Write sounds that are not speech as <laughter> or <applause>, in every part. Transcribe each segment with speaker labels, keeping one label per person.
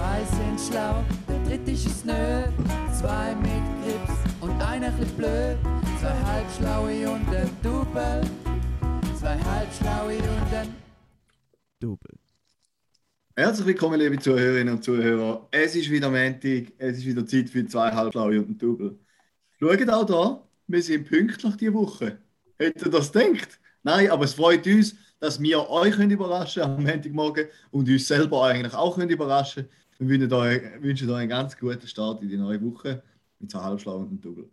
Speaker 1: Zwei sind schlau, der dritte ist nö. Zwei mit Grips und einer chli blöd. Zwei halbschlaue und ein Double. Zwei halbschlaue und ein
Speaker 2: Double.
Speaker 3: Herzlich willkommen, liebe Zuhörerinnen und Zuhörer. Es ist wieder Montag, es ist wieder Zeit für zwei Halbschlaue und ein Double. Schaut auch da, wir sind pünktlich diese Woche. Hättet ihr das gedacht? Nein, aber es freut uns, dass wir euch können überraschen am Montagmorgen und uns selber eigentlich auch können überraschen Wir wünschen euch, wünschen euch einen ganz guten Start in die neue Woche mit zwei Halbschlau und einem Double.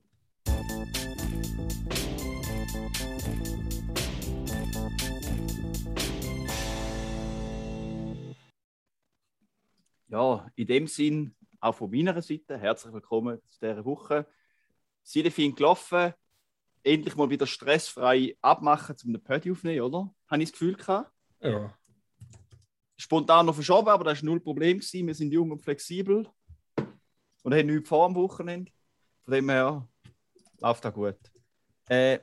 Speaker 2: Ja, in dem Sinn, auch von meiner Seite, herzlich willkommen zu dieser Woche. Sehr viel gelaufen, endlich mal wieder stressfrei abmachen, um den Pödi aufzunehmen, oder? Habe ich das Gefühl gehabt?
Speaker 4: Ja.
Speaker 2: Spontan noch verschoben, aber das war null Problem. Gewesen. Wir sind jung und flexibel und haben nichts vor am Wochenende. Von dem her läuft das gut. Äh,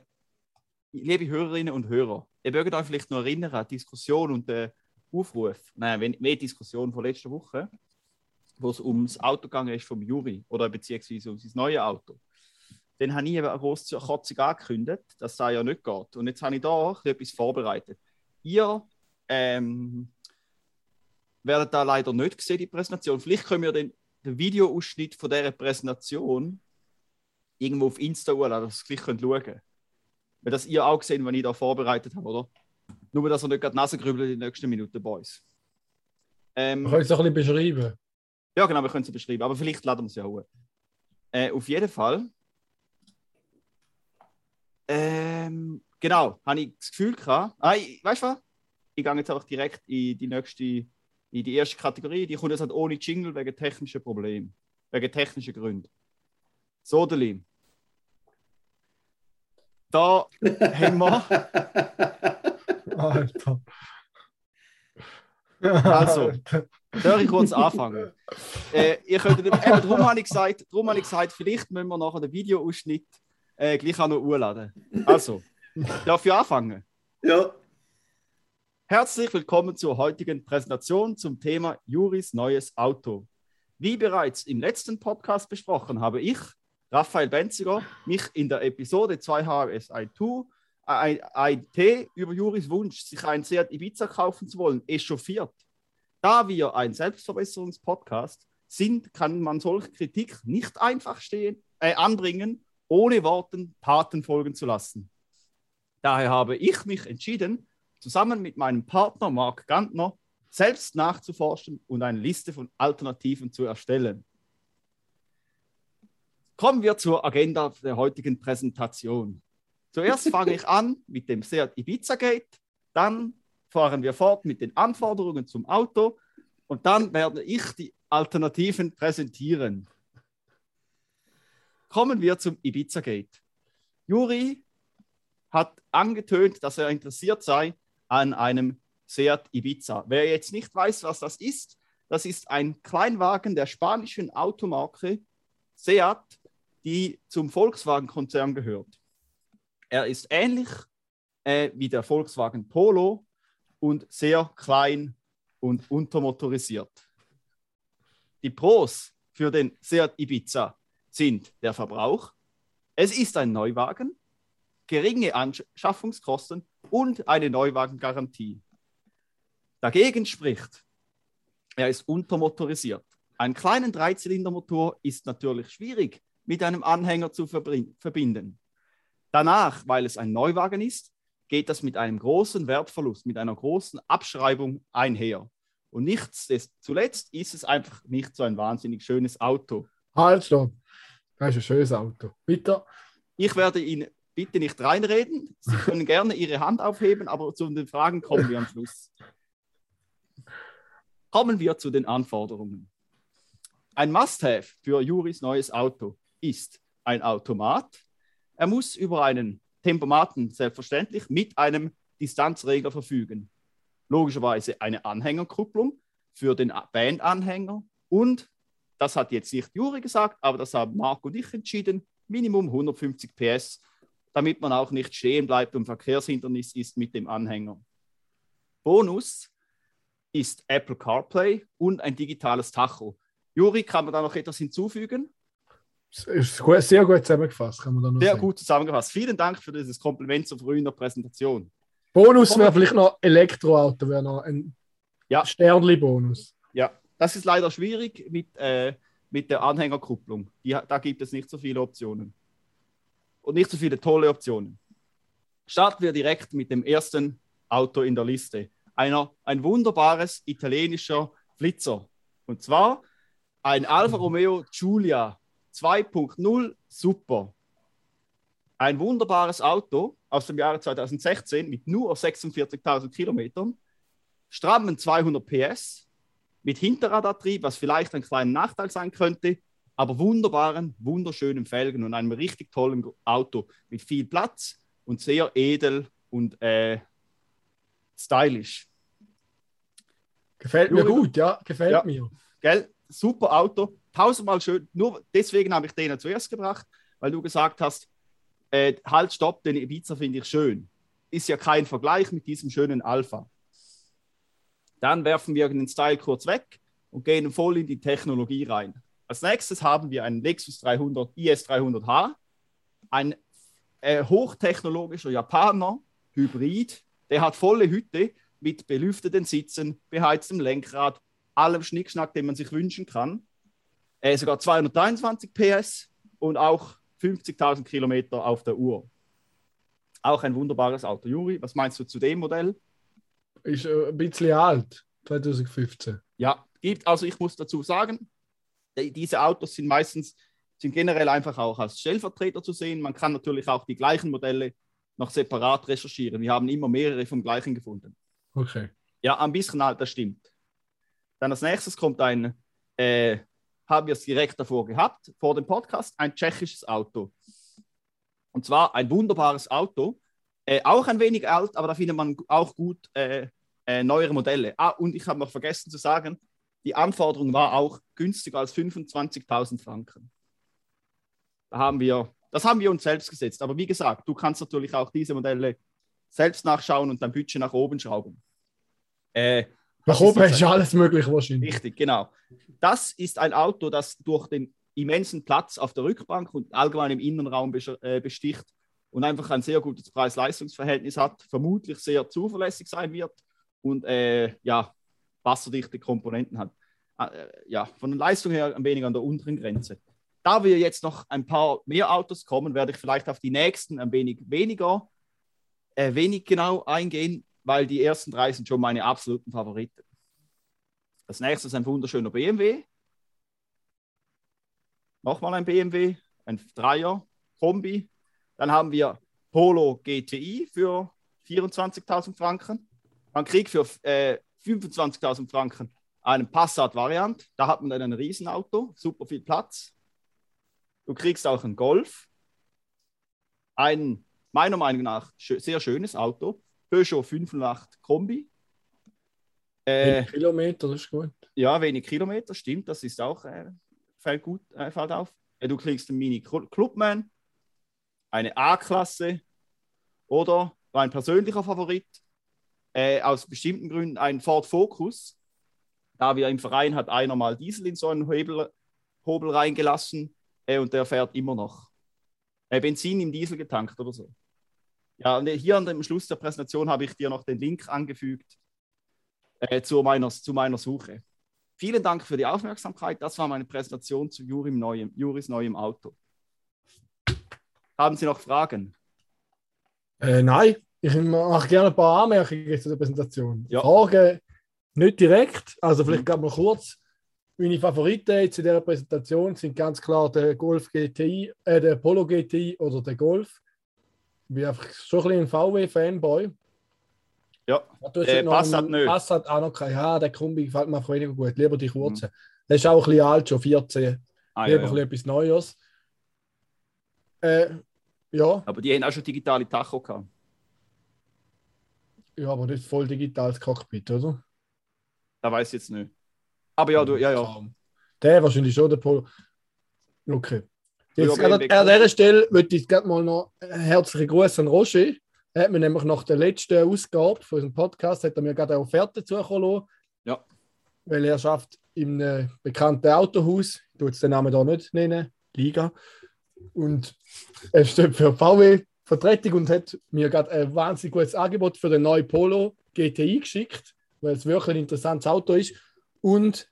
Speaker 2: liebe Hörerinnen und Hörer, ihr mögt euch vielleicht noch erinnern an die Diskussion und den Aufruf, nein, wenn- mehr Diskussion von letzter Woche, wo es ums Auto gegangen ist vom Juri oder beziehungsweise um sein neues Auto. Dann habe ich eben eine große Kotzung angekündigt, dass das ja nicht geht. Und jetzt habe ich da etwas vorbereitet. Ihr ähm, werdet da leider nicht sehen, die Präsentation. Vielleicht können wir den, den Videoausschnitt von dieser Präsentation irgendwo auf Insta hochladen, dass ihr es gleich könnt schauen könnt. Weil das ihr auch gesehen, was ich da vorbereitet habe, oder? Nur, dass ihr nicht gerade Nase grübelt in den nächsten Minuten bei uns. Ähm,
Speaker 4: Man kann es auch ein bisschen beschreiben.
Speaker 2: ja, genau, wir können es beschreiben, aber vielleicht laden wir es ja auch. Äh, auf jeden Fall. Ähm, genau, habe ich das Gefühl gehabt. Ah, ich, weißt du was? Ich gehe jetzt einfach direkt in die nächste, in die erste Kategorie. Die kommt jetzt halt ohne Jingle wegen technischen Problemen. Wegen technischen Gründen. So, Deli. Da <laughs> haben wir.
Speaker 4: Alter.
Speaker 2: Also. Darf ich kurz anfangen? <laughs> äh, ihr könnt, eben, darum habe ich gesagt, darum habe ich gesagt, vielleicht müssen wir nachher den Videoausschnitt äh, gleich auch noch hochladen. Also, darf ich anfangen?
Speaker 3: Ja,
Speaker 2: Herzlich willkommen zur heutigen Präsentation zum Thema Juris neues Auto. Wie bereits im letzten Podcast besprochen, habe ich, Raphael Benziger, mich in der Episode 2 HSI2 äh, IT über Juris Wunsch, sich ein Seat Ibiza kaufen zu wollen, echauffiert. Da wir ein Selbstverbesserungspodcast sind, kann man solche Kritik nicht einfach stehen, äh, anbringen, ohne Worten Taten folgen zu lassen. Daher habe ich mich entschieden, zusammen mit meinem Partner Marc Gantner selbst nachzuforschen und eine Liste von Alternativen zu erstellen. Kommen wir zur Agenda der heutigen Präsentation. Zuerst fange ich an mit dem Seat Ibiza Gate, dann fahren wir fort mit den Anforderungen zum Auto und dann werde ich die Alternativen präsentieren. Kommen wir zum Ibiza Gate. Juri hat angetönt, dass er interessiert sei an einem Seat Ibiza. Wer jetzt nicht weiß, was das ist, das ist ein Kleinwagen der spanischen Automarke Seat, die zum Volkswagen-Konzern gehört. Er ist ähnlich äh, wie der Volkswagen Polo und sehr klein und untermotorisiert. Die Pros für den Seat Ibiza sind der Verbrauch, es ist ein Neuwagen, geringe Anschaffungskosten und eine Neuwagengarantie. Dagegen spricht, er ist untermotorisiert. Einen kleinen Dreizylindermotor ist natürlich schwierig mit einem Anhänger zu verbinden. Danach, weil es ein Neuwagen ist, geht das mit einem großen Wertverlust, mit einer großen Abschreibung einher. Und nichts, zuletzt ist es einfach nicht so ein wahnsinnig schönes Auto.
Speaker 4: Halt, stopp. Das ist ein schönes Auto. Bitte.
Speaker 2: Ich werde Ihnen bitte nicht reinreden. Sie können gerne Ihre Hand aufheben, aber zu den Fragen kommen wir am Schluss. Kommen wir zu den Anforderungen. Ein Must-Have für Juris neues Auto ist ein Automat. Er muss über einen Tempomaten selbstverständlich mit einem Distanzregler verfügen. Logischerweise eine Anhängerkupplung für den Bandanhänger und, das hat jetzt nicht Juri gesagt, aber das haben Marc und ich entschieden, Minimum 150 PS, damit man auch nicht stehen bleibt und Verkehrshindernis ist mit dem Anhänger. Bonus, ist Apple CarPlay und ein digitales Tacho. Juri, kann man da noch etwas hinzufügen?
Speaker 4: Sehr gut zusammengefasst, kann man da noch
Speaker 2: Sehr
Speaker 4: sagen.
Speaker 2: gut zusammengefasst. Vielen Dank für dieses Kompliment zur frühen Präsentation.
Speaker 4: Bonus wäre vielleicht noch Elektroauto, wäre noch ein
Speaker 2: Ja.
Speaker 4: Sternli-Bonus.
Speaker 2: Ja, das ist leider schwierig mit, äh, mit der Anhängerkupplung. Die, da gibt es nicht so viele Optionen. Und nicht so viele tolle Optionen. Starten wir direkt mit dem ersten Auto in der Liste. Einer, ein wunderbares italienischer Flitzer. Und zwar ein Alfa Romeo Giulia 2.0 Super. Ein wunderbares Auto aus dem Jahre 2016 mit nur 46.000 Kilometern, strammen 200 PS, mit Hinterradantrieb, was vielleicht ein kleiner Nachteil sein könnte, aber wunderbaren, wunderschönen Felgen und einem richtig tollen Auto mit viel Platz und sehr edel und äh, stylisch.
Speaker 4: Gefällt mir
Speaker 2: Juri,
Speaker 4: gut, ja, gefällt
Speaker 2: Ja.
Speaker 4: mir.
Speaker 2: Gell? Super Auto, tausendmal schön. Nur deswegen habe ich den zuerst gebracht, weil du gesagt hast, äh, halt, stopp, den Ibiza finde ich schön. Ist ja kein Vergleich mit diesem schönen Alpha. Dann werfen wir den Style kurz weg und gehen voll in die Technologie rein. Als nächstes haben wir einen Lexus 300 IS300H, ein äh, hochtechnologischer Japaner Hybrid, der hat volle Hütte mit belüfteten Sitzen, beheiztem Lenkrad, allem Schnickschnack, den man sich wünschen kann. Äh, sogar 223 PS und auch 50.000 Kilometer auf der Uhr. Auch ein wunderbares Auto. Juri, was meinst du zu dem Modell?
Speaker 4: Ist äh, ein bisschen alt, 2015.
Speaker 2: Ja, gibt, also ich muss dazu sagen, diese Autos sind meistens, sind generell einfach auch als Stellvertreter zu sehen. Man kann natürlich auch die gleichen Modelle noch separat recherchieren. Wir haben immer mehrere vom gleichen gefunden.
Speaker 4: Okay.
Speaker 2: Ja, ein bisschen alt, das stimmt. Dann als nächstes kommt ein, äh, haben wir es direkt davor gehabt, vor dem Podcast, ein tschechisches Auto. Und zwar ein wunderbares Auto, äh, auch ein wenig alt, aber da findet man auch gut äh, äh, neuere Modelle. Ah, und ich habe noch vergessen zu sagen, die Anforderung war auch günstiger als 25.000 Franken. Da haben wir, das haben wir uns selbst gesetzt. Aber wie gesagt, du kannst natürlich auch diese Modelle selbst nachschauen und dein Budget nach oben schrauben. Äh,
Speaker 4: Nach oben ist alles möglich wahrscheinlich.
Speaker 2: Richtig, genau. Das ist ein Auto, das durch den immensen Platz auf der Rückbank und allgemein im Innenraum äh, besticht und einfach ein sehr gutes Preis-Leistungs-Verhältnis hat, vermutlich sehr zuverlässig sein wird und äh, ja, wasserdichte Komponenten hat. Äh, ja, von der Leistung her ein wenig an der unteren Grenze. Da wir jetzt noch ein paar mehr Autos kommen, werde ich vielleicht auf die nächsten ein wenig weniger, äh, wenig genau eingehen, weil die ersten drei sind schon meine absoluten Favoriten. Als nächstes ein wunderschöner BMW. Nochmal ein BMW, ein Dreier Kombi. Dann haben wir Polo GTI für 24.000 Franken. Man kriegt für äh, 25.000 Franken einen Passat-Variant. Da hat man dann ein Riesenauto, super viel Platz. Du kriegst auch einen Golf. Ein, meiner Meinung nach, sehr schönes Auto. Peugeot 508 Kombi. Äh,
Speaker 4: Äh, Kilometer, das ist gut.
Speaker 2: ja, wenig Kilometer, stimmt, das ist auch, äh, fällt gut, äh, fällt auf. Äh, du kriegst einen Mini Cl- Clubman, eine A-Klasse oder mein persönlicher Favorit, äh, aus bestimmten Gründen ein Ford Focus. Da wir im Verein hat einer mal Diesel in so einen Hebel, Hobel reingelassen äh, und der fährt immer noch. Äh, Benzin im Diesel getankt oder so. Ja, und hier an dem Schluss der Präsentation habe ich dir noch den Link angefügt äh, zu, meiner, zu meiner Suche. Vielen Dank für die Aufmerksamkeit. Das war meine Präsentation zu Jurim neuem, Juris neuem Auto. Haben Sie noch Fragen?
Speaker 4: Äh, nein, ich mache gerne ein paar Anmerkungen zu der Präsentation.
Speaker 2: Ja.
Speaker 4: Fragen nicht direkt, also vielleicht gerade mal kurz. Meine Favoriten jetzt in dieser Präsentation sind ganz klar der Golf GTI, äh, der Polo GTI oder der Golf. Ich bin einfach schon ein bisschen ein VW-Fanboy.
Speaker 2: Ja, Äh, Passat nicht.
Speaker 4: Passat auch noch keinen. Ja, der Kombi gefällt mir einfach weniger gut. Lieber die kurzen. Der ist auch ein bisschen alt, schon 14.
Speaker 2: ah,
Speaker 4: Lieber
Speaker 2: ja,
Speaker 4: ein bisschen
Speaker 2: ja.
Speaker 4: etwas Neues. Äh, ja,
Speaker 2: Aber die haben auch schon digitale Tacho gehabt.
Speaker 4: Ja, aber nicht voll digitales Cockpit, oder?
Speaker 2: Da weiß ich jetzt nicht. Aber ja, du, ja, ja.
Speaker 4: Der wahrscheinlich schon, der Polo. Okay. Jetzt gerade
Speaker 2: BMW
Speaker 4: an dieser Stelle möchte ich gerade mal noch einen herzlichen Gruß an Roger. Er hat mir nämlich nach der letzten Ausgabe von unserem Podcast hat er mir gerade eine Offerte zukommen lassen.
Speaker 2: Ja.
Speaker 4: Weil er schafft im äh, bekannten Autohaus, ich tue jetzt den Namen da nicht nennen, Liga. Und er steht für VW Vertretung und hat mir gerade ein wahnsinnig gutes Angebot für den neuen Polo GTI geschickt, weil es wirklich ein interessantes Auto ist. Und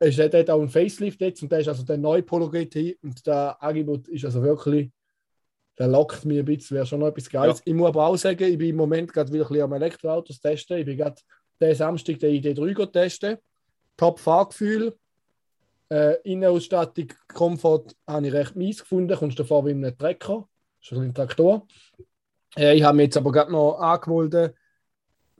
Speaker 4: es hat auch einen Facelift jetzt und der ist also der neue Polo GTI und das Angebot ist also wirklich, der lockt mich ein bisschen, wäre schon noch etwas Geiles.
Speaker 2: Ja.
Speaker 4: Ich muss aber auch sagen, ich bin im Moment gerade wieder ein bisschen am Elektroautos testen. Ich bin gerade den Samstag den ID3 go testen. Top Fahrgefühl. Äh, Innenausstattung, Komfort habe ich recht mies gefunden. Kommst du vor wie in einem Trecker. Ist ein Traktor. Äh, ich habe mich jetzt aber gerade noch angemeldet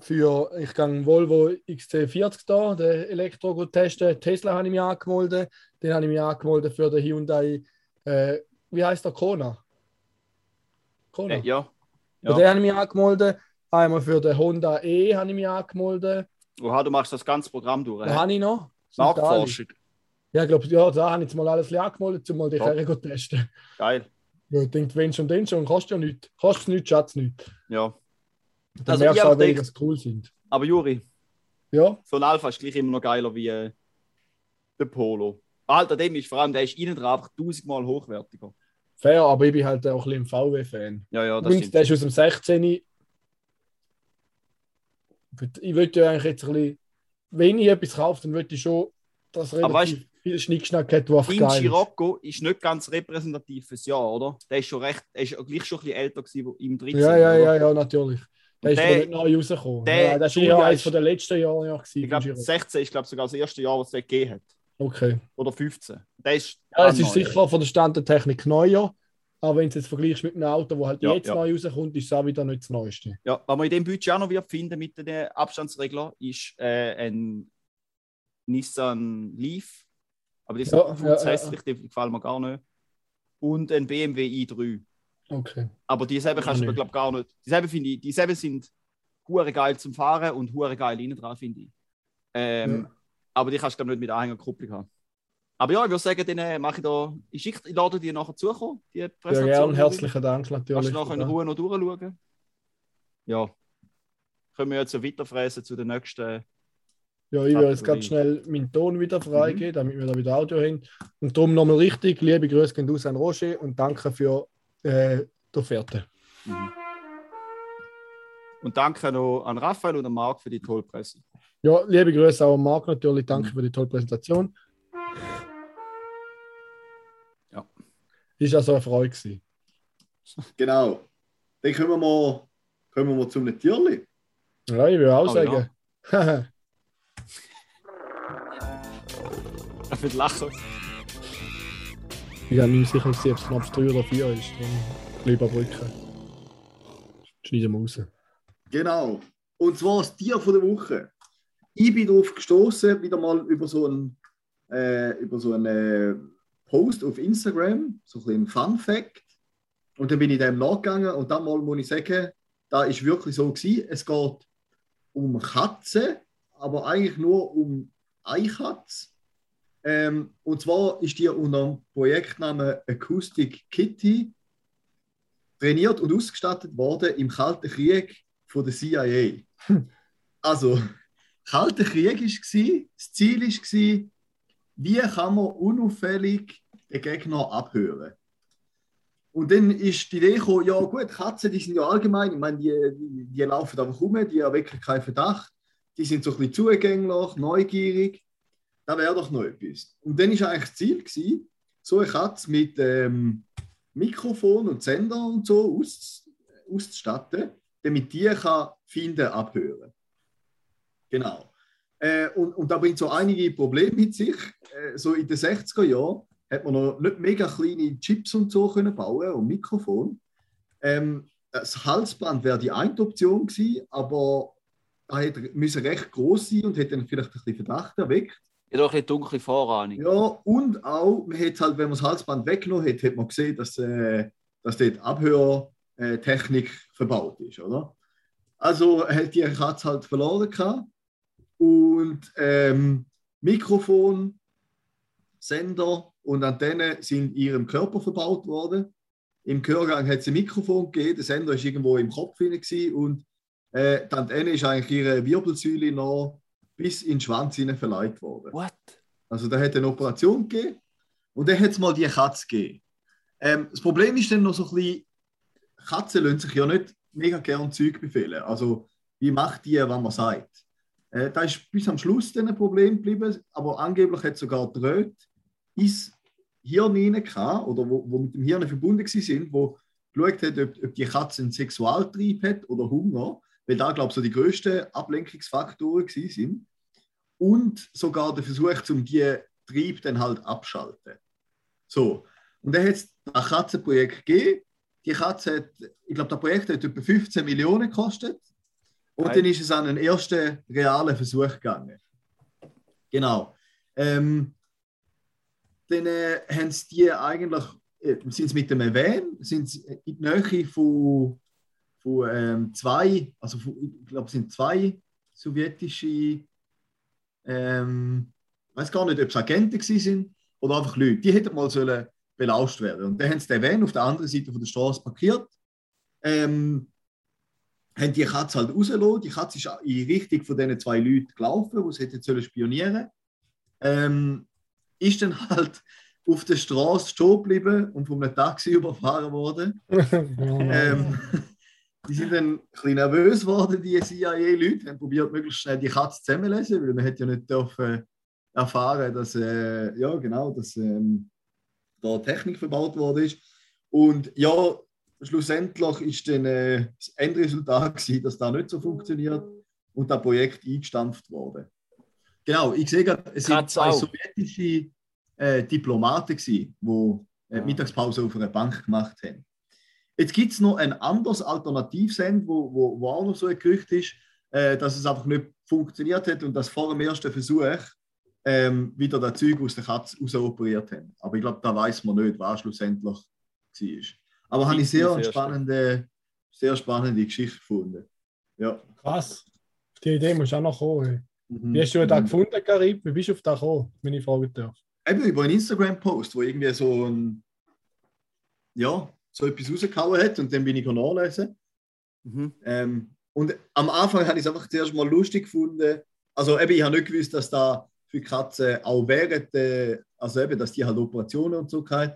Speaker 4: für, ich gehe Volvo XC40 da, den Elektro gut testen. Tesla habe ich mich angemeldet. Den habe ich mich angemeldet für den Hyundai, äh, wie heißt der, Kona? Kona?
Speaker 2: Äh, ja. Ja.
Speaker 4: den habe ich mich angemeldet. Einmal für den Honda E habe ich mich angemeldet.
Speaker 2: Oha, du machst das ganze Programm durch.
Speaker 4: Da habe ich noch.
Speaker 2: Marktforschung.
Speaker 4: Ja, ich glaube, ja, da habe ich jetzt mal alles angemeldet, um mal die
Speaker 2: Top.
Speaker 4: Karre zu testen.
Speaker 2: Geil.
Speaker 4: Ja, ich denke, wenn schon, dann schon, kostet ja nichts. Kostet nichts, Schatz nichts.
Speaker 2: Ja.
Speaker 4: Und Dann
Speaker 2: Also,
Speaker 4: merkst du auch, das cool sind.
Speaker 2: Aber Juri,
Speaker 4: Ja,
Speaker 2: so ein Alpha ist gleich immer noch geiler wie äh, der Polo. Alter, dem ist vor allem, der ist innen dran einfach tausendmal hochwertiger.
Speaker 4: fair, aber ich bin halt auch ein bisschen VW-Fan.
Speaker 2: Ja, ja, das
Speaker 4: Und
Speaker 2: stimmt.
Speaker 4: der ist aus dem 16. Ich würd- ich würde ja eigentlich jetzt ein bisschen, wenn ich etwas kaufe, dann würde ich schon, dass
Speaker 2: Aber
Speaker 4: relativ viel Schnickschnack hat, was
Speaker 2: Dein
Speaker 4: geil ist.
Speaker 2: Scirocco ist nicht ganz repräsentativ fürs Jahr, oder? Der ist schon recht, der ist gleich schon ein bisschen älter gewesen, im 13.
Speaker 4: Ja, ja, ja, ja, natürlich. Der ist
Speaker 2: der-
Speaker 4: aber nicht neu rausgekommen.
Speaker 2: der
Speaker 4: ja, das ist eher
Speaker 2: Julia
Speaker 4: eines
Speaker 2: ist-
Speaker 4: von den letzten Jahren. Ja, gewesen,
Speaker 2: Ich glaube,
Speaker 4: Giro.
Speaker 2: 16 ist glaub, sogar das erste Jahr, was es gegeben hat.
Speaker 4: Okay.
Speaker 2: Oder 15. Der ist
Speaker 4: Ja, es ist
Speaker 2: neu.
Speaker 4: sicher von der Stand der Technik neuer. Aber wenn du es jetzt vergleichst mit einem Auto, das halt
Speaker 2: Ja,
Speaker 4: jetzt
Speaker 2: ja.
Speaker 4: neu rauskommt, ist es auch wieder nicht das Neueste.
Speaker 2: Ja, was man in dem Budget auch noch wird finden mit den Abstandsreglern, ist äh, ein Nissan Leaf. Aber die ist
Speaker 4: Ja,
Speaker 2: ja,
Speaker 4: ja, ja,
Speaker 2: hässlich, die gefallen mir gar nicht. Und ein BMW i3.
Speaker 4: Okay.
Speaker 2: Aber die selber kannst du
Speaker 4: Ja,
Speaker 2: mir, glaube gar nicht. Die selber finde ich, die selber sind hure geil zum Fahren und hure geil innen dran, finde ich. Ähm,
Speaker 4: Ja.
Speaker 2: Aber die kannst du glaub, nicht mit Anhängerkupplung haben. Aber ja, ich würde sagen, dann äh, mache ich da. Ich, schick, ich lade dir nachher zukommen, die
Speaker 4: Ja,
Speaker 2: Präsentation.
Speaker 4: gern. Herzlichen Dank
Speaker 2: Kannst
Speaker 4: natürlich.
Speaker 2: du nachher in Ruhe noch durchschauen? Ja. Können wir jetzt so weiterfräsen zu den nächsten.
Speaker 4: Ja, ich würde jetzt ganz schnell meinen Ton wieder freigeben,
Speaker 2: Mhm.
Speaker 4: damit wir da wieder Audio haben. Und darum nochmal richtig, liebe Grüße gehen aus an Roger und danke für äh, die Offerte.
Speaker 2: Und danke noch an Raphael und an Marc für die tolle Presse.
Speaker 4: Ja, liebe Grüße auch an Marc natürlich, danke für die tolle Präsentation.
Speaker 2: Ja.
Speaker 4: Ist also eine Freude gewesen.
Speaker 3: Genau. Dann kommen wir mal, kommen wir mal zu einem Tierli.
Speaker 4: Ja, ich würde auch
Speaker 2: Oh,
Speaker 4: sagen.
Speaker 2: Ich <laughs> <laughs> würde lachen.
Speaker 4: ich bin mir nicht sicher, ob es knapp 3 oder 4 ist. Dann lieber Brücke. Schneiden wir raus.
Speaker 3: Genau. Und zwar das Tier von der Woche. Ich bin darauf gestoßen, wieder mal über so einen, äh, über so einen äh, Post auf Instagram, so ein bisschen Fun Fact. Und dann bin ich dem nachgegangen und dann mal muss ich sagen, da ist wirklich so gewesen. Es geht um Katzen, aber eigentlich nur um eine Katze. Ähm, und zwar ist die unter dem Projektnamen Acoustic Kitty trainiert und ausgestattet worden im Kalten Krieg von der CIA. Also, Kalter Krieg war, das Ziel war, wie kann man unauffällig den Gegner abhören. Und dann ist die Idee gekommen, ja gut, Katzen, die sind ja allgemein, ich meine, die, die, die laufen einfach rum, die haben wirklich keinen Verdacht, die sind so ein bisschen zugänglich, neugierig, da wäre doch noch etwas. Und dann war eigentlich das Ziel, gewesen, so eine Katze mit ähm, Mikrofon und Sender und so aus, auszustatten, damit die kann finden, abhören. Genau. Äh, und, und da bringt so einige Probleme mit sich. Äh, so in den 60er Jahren hat man noch nicht mega kleine Chips und so können bauen und Mikrofon. Ähm, das Halsband wäre die eine Option gewesen, aber da hätte recht groß sein und hätte dann vielleicht ein bisschen Verdacht erweckt.
Speaker 2: Habe doch eine dunkle Vorahnung.
Speaker 3: Ja, und auch, man hat halt, wenn man das Halsband weggenommen hat, hat man gesehen, dass, äh, dass dort Abhörtechnik verbaut ist, oder? Also hat die Katze halt verloren gehabt. Und ähm, Mikrofon, Sender und Antenne sind in ihrem Körper verbaut worden. Im Gehörgang hat es ein Mikrofon gegeben, der Sender war irgendwo im Kopf hinein und äh, die Antenne ist eigentlich ihre Wirbelsäule noch bis in den Schwanz hinein verleiht worden.
Speaker 2: What?
Speaker 3: Also da hat eine Operation gegeben und dann hat es mal die Katze gegeben. Ähm, das Problem ist dann noch so ein bisschen, Katzen lassen sich ja nicht mega gern Zeug befehlen. Also wie macht die, was man sagt? Äh, da ist bis am Schluss dann ein Problem geblieben, aber angeblich hat sogar die Röte ins Hirn gehabt, oder wo, wo mit dem Hirn verbunden sind, wo geschaut hat, ob, ob die Katze einen Sexualtrieb hat oder Hunger, weil da, glaube ich, so die grössten Ablenkungsfaktoren sind. Und sogar der Versuch, um die Trieb dann halt abschalten. So. Und dann hat es ein Katzenprojekt gegeben. Die Katze hat, ich glaube, das Projekt hat etwa 15 Millionen gekostet. Und
Speaker 2: Nein.
Speaker 3: dann ist es an einen ersten realen Versuch gegangen. Genau. Ähm, dann äh, haben sie die eigentlich, äh, sind sie mit dem Van, sind sie in die Nähe von, von ähm, zwei, also von, ich glaube, sind zwei sowjetische, ähm, ich weiß gar nicht, ob es Agenten gewesen sind oder einfach Leute, die hätten mal sollen belauscht werden. Und dann haben sie den Van auf der anderen Seite von der Straße parkiert, ähm, haben die Katze halt rausgelassen. Die Katze ist in Richtung von diesen zwei Leuten gelaufen, die sie hätten sollen spionieren ähm, ist dann halt auf der Straße stehen geblieben und von einem Taxi <laughs> überfahren worden. <laughs> Ähm, die sind dann ein bisschen nervös geworden, die CIA-Leute, haben probiert, möglichst schnell die Katze zusammenlesen, weil man hätte ja nicht dürfen erfahren, dass, äh, ja, genau, dass ähm, da Technik verbaut worden ist. Und ja, schlussendlich ist dann äh, das Endresultat <laughs> gewesen, dass das nicht so funktioniert und das Projekt eingestampft wurde. Genau, ich sehe gerade, es sind
Speaker 2: Katze
Speaker 3: zwei
Speaker 2: auch.
Speaker 3: sowjetische äh, Diplomaten gewesen, die äh,
Speaker 2: Ah.
Speaker 3: Mittagspause auf einer Bank gemacht haben. Jetzt gibt es noch ein anderes Alternativsend, wo, wo, wo auch noch so ein Gerücht ist, äh, dass es einfach nicht funktioniert hat und dass vor dem ersten Versuch ähm, wieder das Zeug aus der Katze rausoperiert haben. Aber ich glaube, da weiß man nicht, was schlussendlich war. Aber habe ich sehr
Speaker 2: erste.
Speaker 3: spannende, sehr spannende Geschichte gefunden. Ja.
Speaker 4: Krass. Auf die Idee musst du auch noch kommen.
Speaker 3: Mhm.
Speaker 4: Wie hast du da
Speaker 3: Mhm.
Speaker 4: gefunden, Karib? Wie bist du auf da gekommen, wenn ich fragen darf?
Speaker 3: Eben über einen Instagram-Post, wo irgendwie so ein, ja, so etwas rausgehauen hat und dann bin ich nachlesen.
Speaker 2: Mhm.
Speaker 3: Ähm, und am Anfang habe ich es einfach zuerst mal lustig gefunden. Also eben, ich habe nicht gewusst, dass da für Katzen auch während, äh, also eben, dass die halt Operationen und so haben.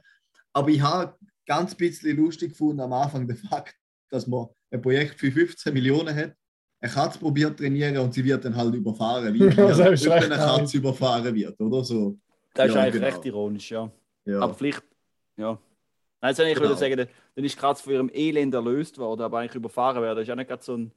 Speaker 3: Aber ich habe ganz bisschen lustig gefunden am Anfang den Fakt, dass man ein Projekt für 15 Millionen hat. Eine Katze probiert zu trainieren und sie wird dann halt überfahren, wie <laughs>
Speaker 4: ist
Speaker 3: öfter
Speaker 4: recht
Speaker 3: eine Katze überfahren wird, oder so.
Speaker 2: Das ist
Speaker 3: Ja,
Speaker 2: eigentlich
Speaker 3: genau.
Speaker 2: recht ironisch, ja.
Speaker 3: Ja.
Speaker 2: Aber vielleicht, ja. Nein, jetzt ich
Speaker 3: Genau.
Speaker 2: würde sagen, dann ist gerade von ihrem Elend erlöst worden, aber eigentlich überfahren werden, das ist ja nicht gerade so ein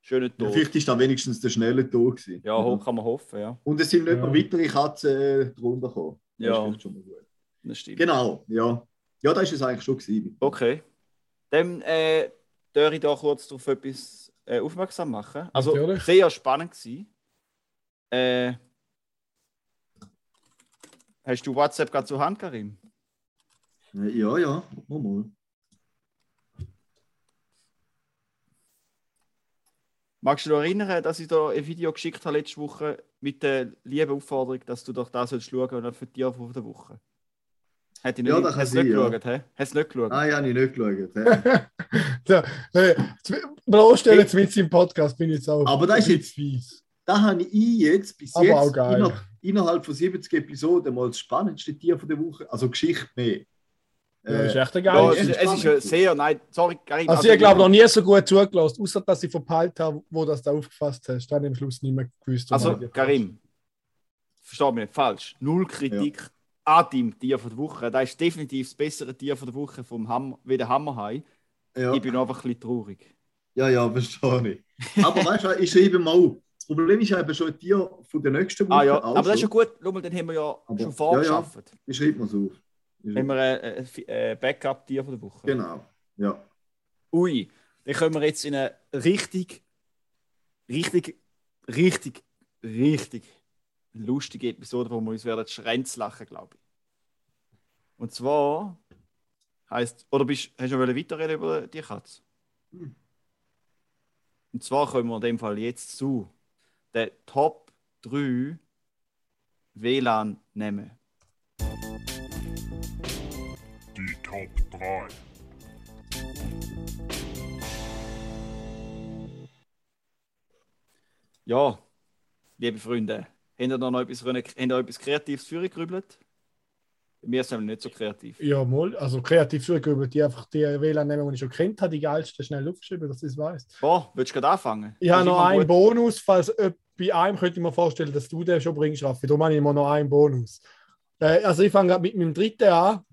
Speaker 2: schöner
Speaker 3: Ja,
Speaker 2: Tod.
Speaker 3: vielleicht ist da wenigstens der schnelle Tod gewesen.
Speaker 2: Ja, hoch kann man hoffen, ja.
Speaker 3: Und es sind nicht
Speaker 4: Ja.
Speaker 3: noch weitere Katzen äh, drunter gekommen. Das
Speaker 2: Ja.
Speaker 3: ist vielleicht schon mal gut.
Speaker 2: Das stimmt.
Speaker 3: Genau, ja. Ja, das ist es eigentlich schon gewesen.
Speaker 2: Okay. Dann äh, darf ich da kurz auf etwas äh, aufmerksam machen. Also
Speaker 4: Natürlich.
Speaker 2: sehr spannend gewesen. Äh, hast du WhatsApp gerade zur Hand, Karim?
Speaker 3: Äh, Ja, ja, mal mal.
Speaker 2: Magst du dich erinnern, dass ich da ein Video geschickt habe letzte Woche mit der lieben Aufforderung, dass du doch das sollst schauen und dann für die Tier von der Woche? Hat ich nicht,
Speaker 3: Ja, das
Speaker 2: hast du nicht
Speaker 3: ja.
Speaker 2: geschaut, hä? Hast du nicht geschaut?
Speaker 3: Ah, ja, habe ich nicht geschaut. hä? <laughs>
Speaker 4: Ja, hey, bloßstellen jetzt mit im Podcast bin ich jetzt auch.
Speaker 3: Aber das ist jetzt-
Speaker 4: fies.
Speaker 3: da habe ich jetzt bis
Speaker 4: Aber
Speaker 3: jetzt
Speaker 4: auch geil.
Speaker 3: inner, innerhalb von 70 Episoden mal das spannendste Tier von der Woche, also Geschichte mehr.
Speaker 4: Ja, das ist echt ein
Speaker 2: Ja, es,
Speaker 3: ist
Speaker 2: es ist ja sehr, nein, sorry, Karim.
Speaker 4: Also, ich glaube noch nie so gut zugelassen, außer dass ich verpeilt habe, wo das da aufgefasst hast. Dann am Schluss nicht mehr gewusst.
Speaker 2: Also, Karim, versteh mich nicht falsch. Null Kritik an deinem Tier von der Woche. Das ist definitiv das bessere Tier von der Woche vom Hammer, wie der Hammerhai.
Speaker 3: ja,
Speaker 2: Ich bin einfach ein bisschen traurig.
Speaker 3: ja, ja, verstehe ich. Aber weißt du, ich schreibe mal auf. Das Problem ist ja eben schon ein Tier von der nächsten Woche.
Speaker 2: Ah ja, aber das ist ja
Speaker 3: schon.
Speaker 2: gut. Schau mal, den haben wir ja
Speaker 3: Aber-
Speaker 2: schon vorgeschafft.
Speaker 3: Ich schreibe mal es auf. Ich
Speaker 2: Haben wir ein, ein, ein Backup-Tier von der Woche.
Speaker 3: Genau, ja.
Speaker 2: Ui, dann kommen wir jetzt in eine richtig, richtig, richtig, richtig lustige Episode, wo wir uns werden Schrenz lachen, glaube ich. Und zwar heißt, oder bist, hast du noch weiterreden über die Katze?
Speaker 3: Hm.
Speaker 2: Und zwar kommen wir in dem Fall jetzt zu den Top 3 WLAN-Namen.
Speaker 5: Die Top 3.
Speaker 2: Ja, liebe Freunde, habt ihr noch etwas, habt ihr etwas Kreatives für euch gerübelt? Bei mir ist es nicht so kreativ.
Speaker 4: Ja, mal. Also kreativ zugegeben, die einfach die WLAN nehmen, die ich schon kennt habe, die geilsten schnell aufgeschrieben, dass ich es weiß.
Speaker 2: Boah, willst du gerade anfangen?
Speaker 4: Ich habe noch einen
Speaker 2: gut.
Speaker 4: Bonus, falls bei einem könnte ich mir vorstellen, dass du den schon bringst, Raffi. Darum habe ich immer noch einen Bonus. Äh, also ich fange gerade mit meinem dritten an.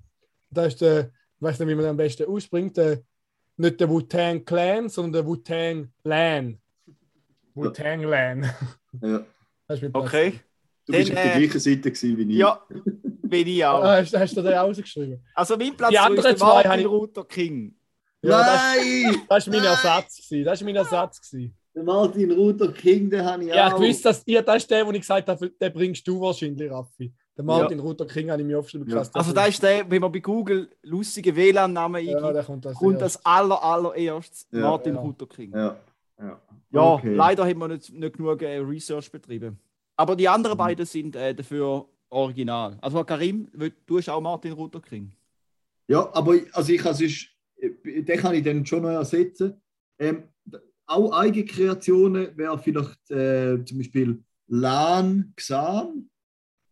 Speaker 4: Da ist der, ich weiß nicht, wie man am besten ausbringt, der, nicht der Wu-Tang Clan, sondern der Wu-Tang Lan. Wu-Tang Lan.
Speaker 3: Ja. <laughs>
Speaker 4: Das.
Speaker 2: Okay.
Speaker 3: Du
Speaker 2: Dann,
Speaker 3: bist auf der
Speaker 2: äh,
Speaker 3: gleichen Seite gewesen wie ich.
Speaker 2: Ja, bin ich auch.
Speaker 4: Ah, hast, hast du den ausgeschrieben?
Speaker 2: Also mein Platz
Speaker 4: Die anderen
Speaker 2: der
Speaker 4: zwei
Speaker 2: Martin
Speaker 4: ich-
Speaker 2: Luther King.
Speaker 4: Ja, das,
Speaker 3: Nein! <laughs>
Speaker 4: das ist mein! Ersatz. Gewesen. Das ist mein Ersatz. Gewesen.
Speaker 3: Der Martin Luther King, den habe ich
Speaker 4: Ja,
Speaker 3: auch.
Speaker 4: ich wusste, dass ihr, das ist der, wo ich gesagt habe, den bringst du wahrscheinlich, Raffi. Der Martin Luther King habe ich mir aufgeschrieben.
Speaker 3: Ja.
Speaker 2: Also da ist der, wenn man bei Google lustige WLAN-Namen
Speaker 4: Ja,
Speaker 2: eingibt,
Speaker 4: kommt das.
Speaker 2: kommt das aller, allererstes
Speaker 3: Ja.
Speaker 2: Martin
Speaker 4: Ja.
Speaker 2: Luther King.
Speaker 3: Ja. Ja,
Speaker 2: Ja,
Speaker 3: Okay.
Speaker 2: leider haben wir nicht, nicht genug äh, Research betrieben. Aber die anderen
Speaker 3: Mhm.
Speaker 2: beiden sind äh, dafür original. Also Karim, du hast auch Martin Luther King.
Speaker 3: Ja, aber ich- also ich kann sonst, äh, den kann ich dann schon noch ersetzen. Ähm, auch Eigenkreationen wäre vielleicht äh, zum Beispiel LAN Xan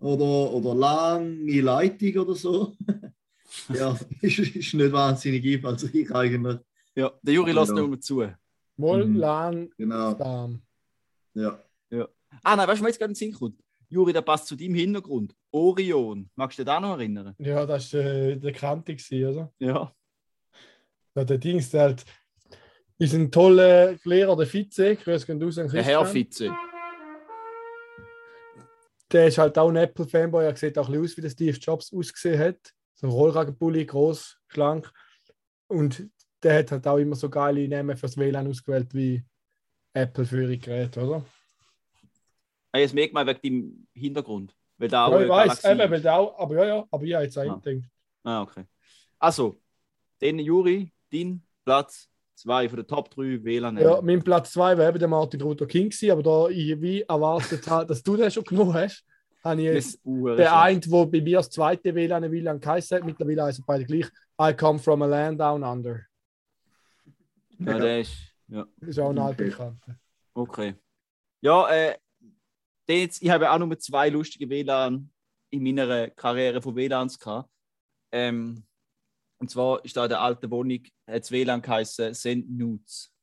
Speaker 3: oder, oder lange Leitung oder so. <laughs> ja, ist, ist nicht wahnsinnig einfallsreich eigentlich.
Speaker 2: Ja, der Juri
Speaker 3: Ja.
Speaker 2: lässt nicht mehr zu.
Speaker 4: Moll,
Speaker 3: Mhm.
Speaker 4: Lan,
Speaker 3: Genau.
Speaker 4: Darm.
Speaker 3: Ja.
Speaker 2: Ah nein, weißt du, was mir jetzt gerade in den Sinn kommt? Juri, der passt zu deinem Hintergrund. Orion. Magst du dich da noch erinnern?
Speaker 4: Ja, das war äh, der Kante, gewesen, oder?
Speaker 2: Ja.
Speaker 4: Ja, der Dings, der halt, ist ein toller Lehrer, der Vize. Grüß gehen raus an
Speaker 2: Der Herr
Speaker 4: Christian. Der ist halt auch ein Apple-Fanboy. Er sieht auch ein bisschen aus, wie der Steve Jobs ausgesehen hat. So ein Rollkragenpulli, groß, schlank. Und der hat halt auch immer so geile Namen fürs WLAN ausgewählt wie Apple für ihre Geräte, oder?
Speaker 2: Ah, Jetzt merkt man wegen deinem Hintergrund. Weil da auch
Speaker 4: Ja, ich weiß, eben, weil der auch, aber ja, ja, aber ja, jetzt
Speaker 2: Ah.
Speaker 4: gedacht.
Speaker 2: Ah, okay. Also, den Juri, dein Platz 2 von der Top 3 WLAN.
Speaker 4: Ja, mein Platz 2 wäre eben der Martin Luther King gewesen, aber da ich wie erwartet habe, dass du den schon genommen hast, habe ich jetzt
Speaker 2: das Uhr
Speaker 4: der bei mir das zweite WLAN WLAN geheißen hat, mittlerweile heißen beide gleich, I come from a land down under.
Speaker 2: Ja, der ist. Ja,
Speaker 4: Das ist auch ein
Speaker 3: Okay.
Speaker 4: altbekannter.
Speaker 2: okay. Ja, äh, den jetzt, ich habe auch nur zwei lustige WLAN in meiner Karriere von WLANs gehabt. Ähm, und zwar ist da in der alten Wohnung hat WLAN geheißen Send Nudes.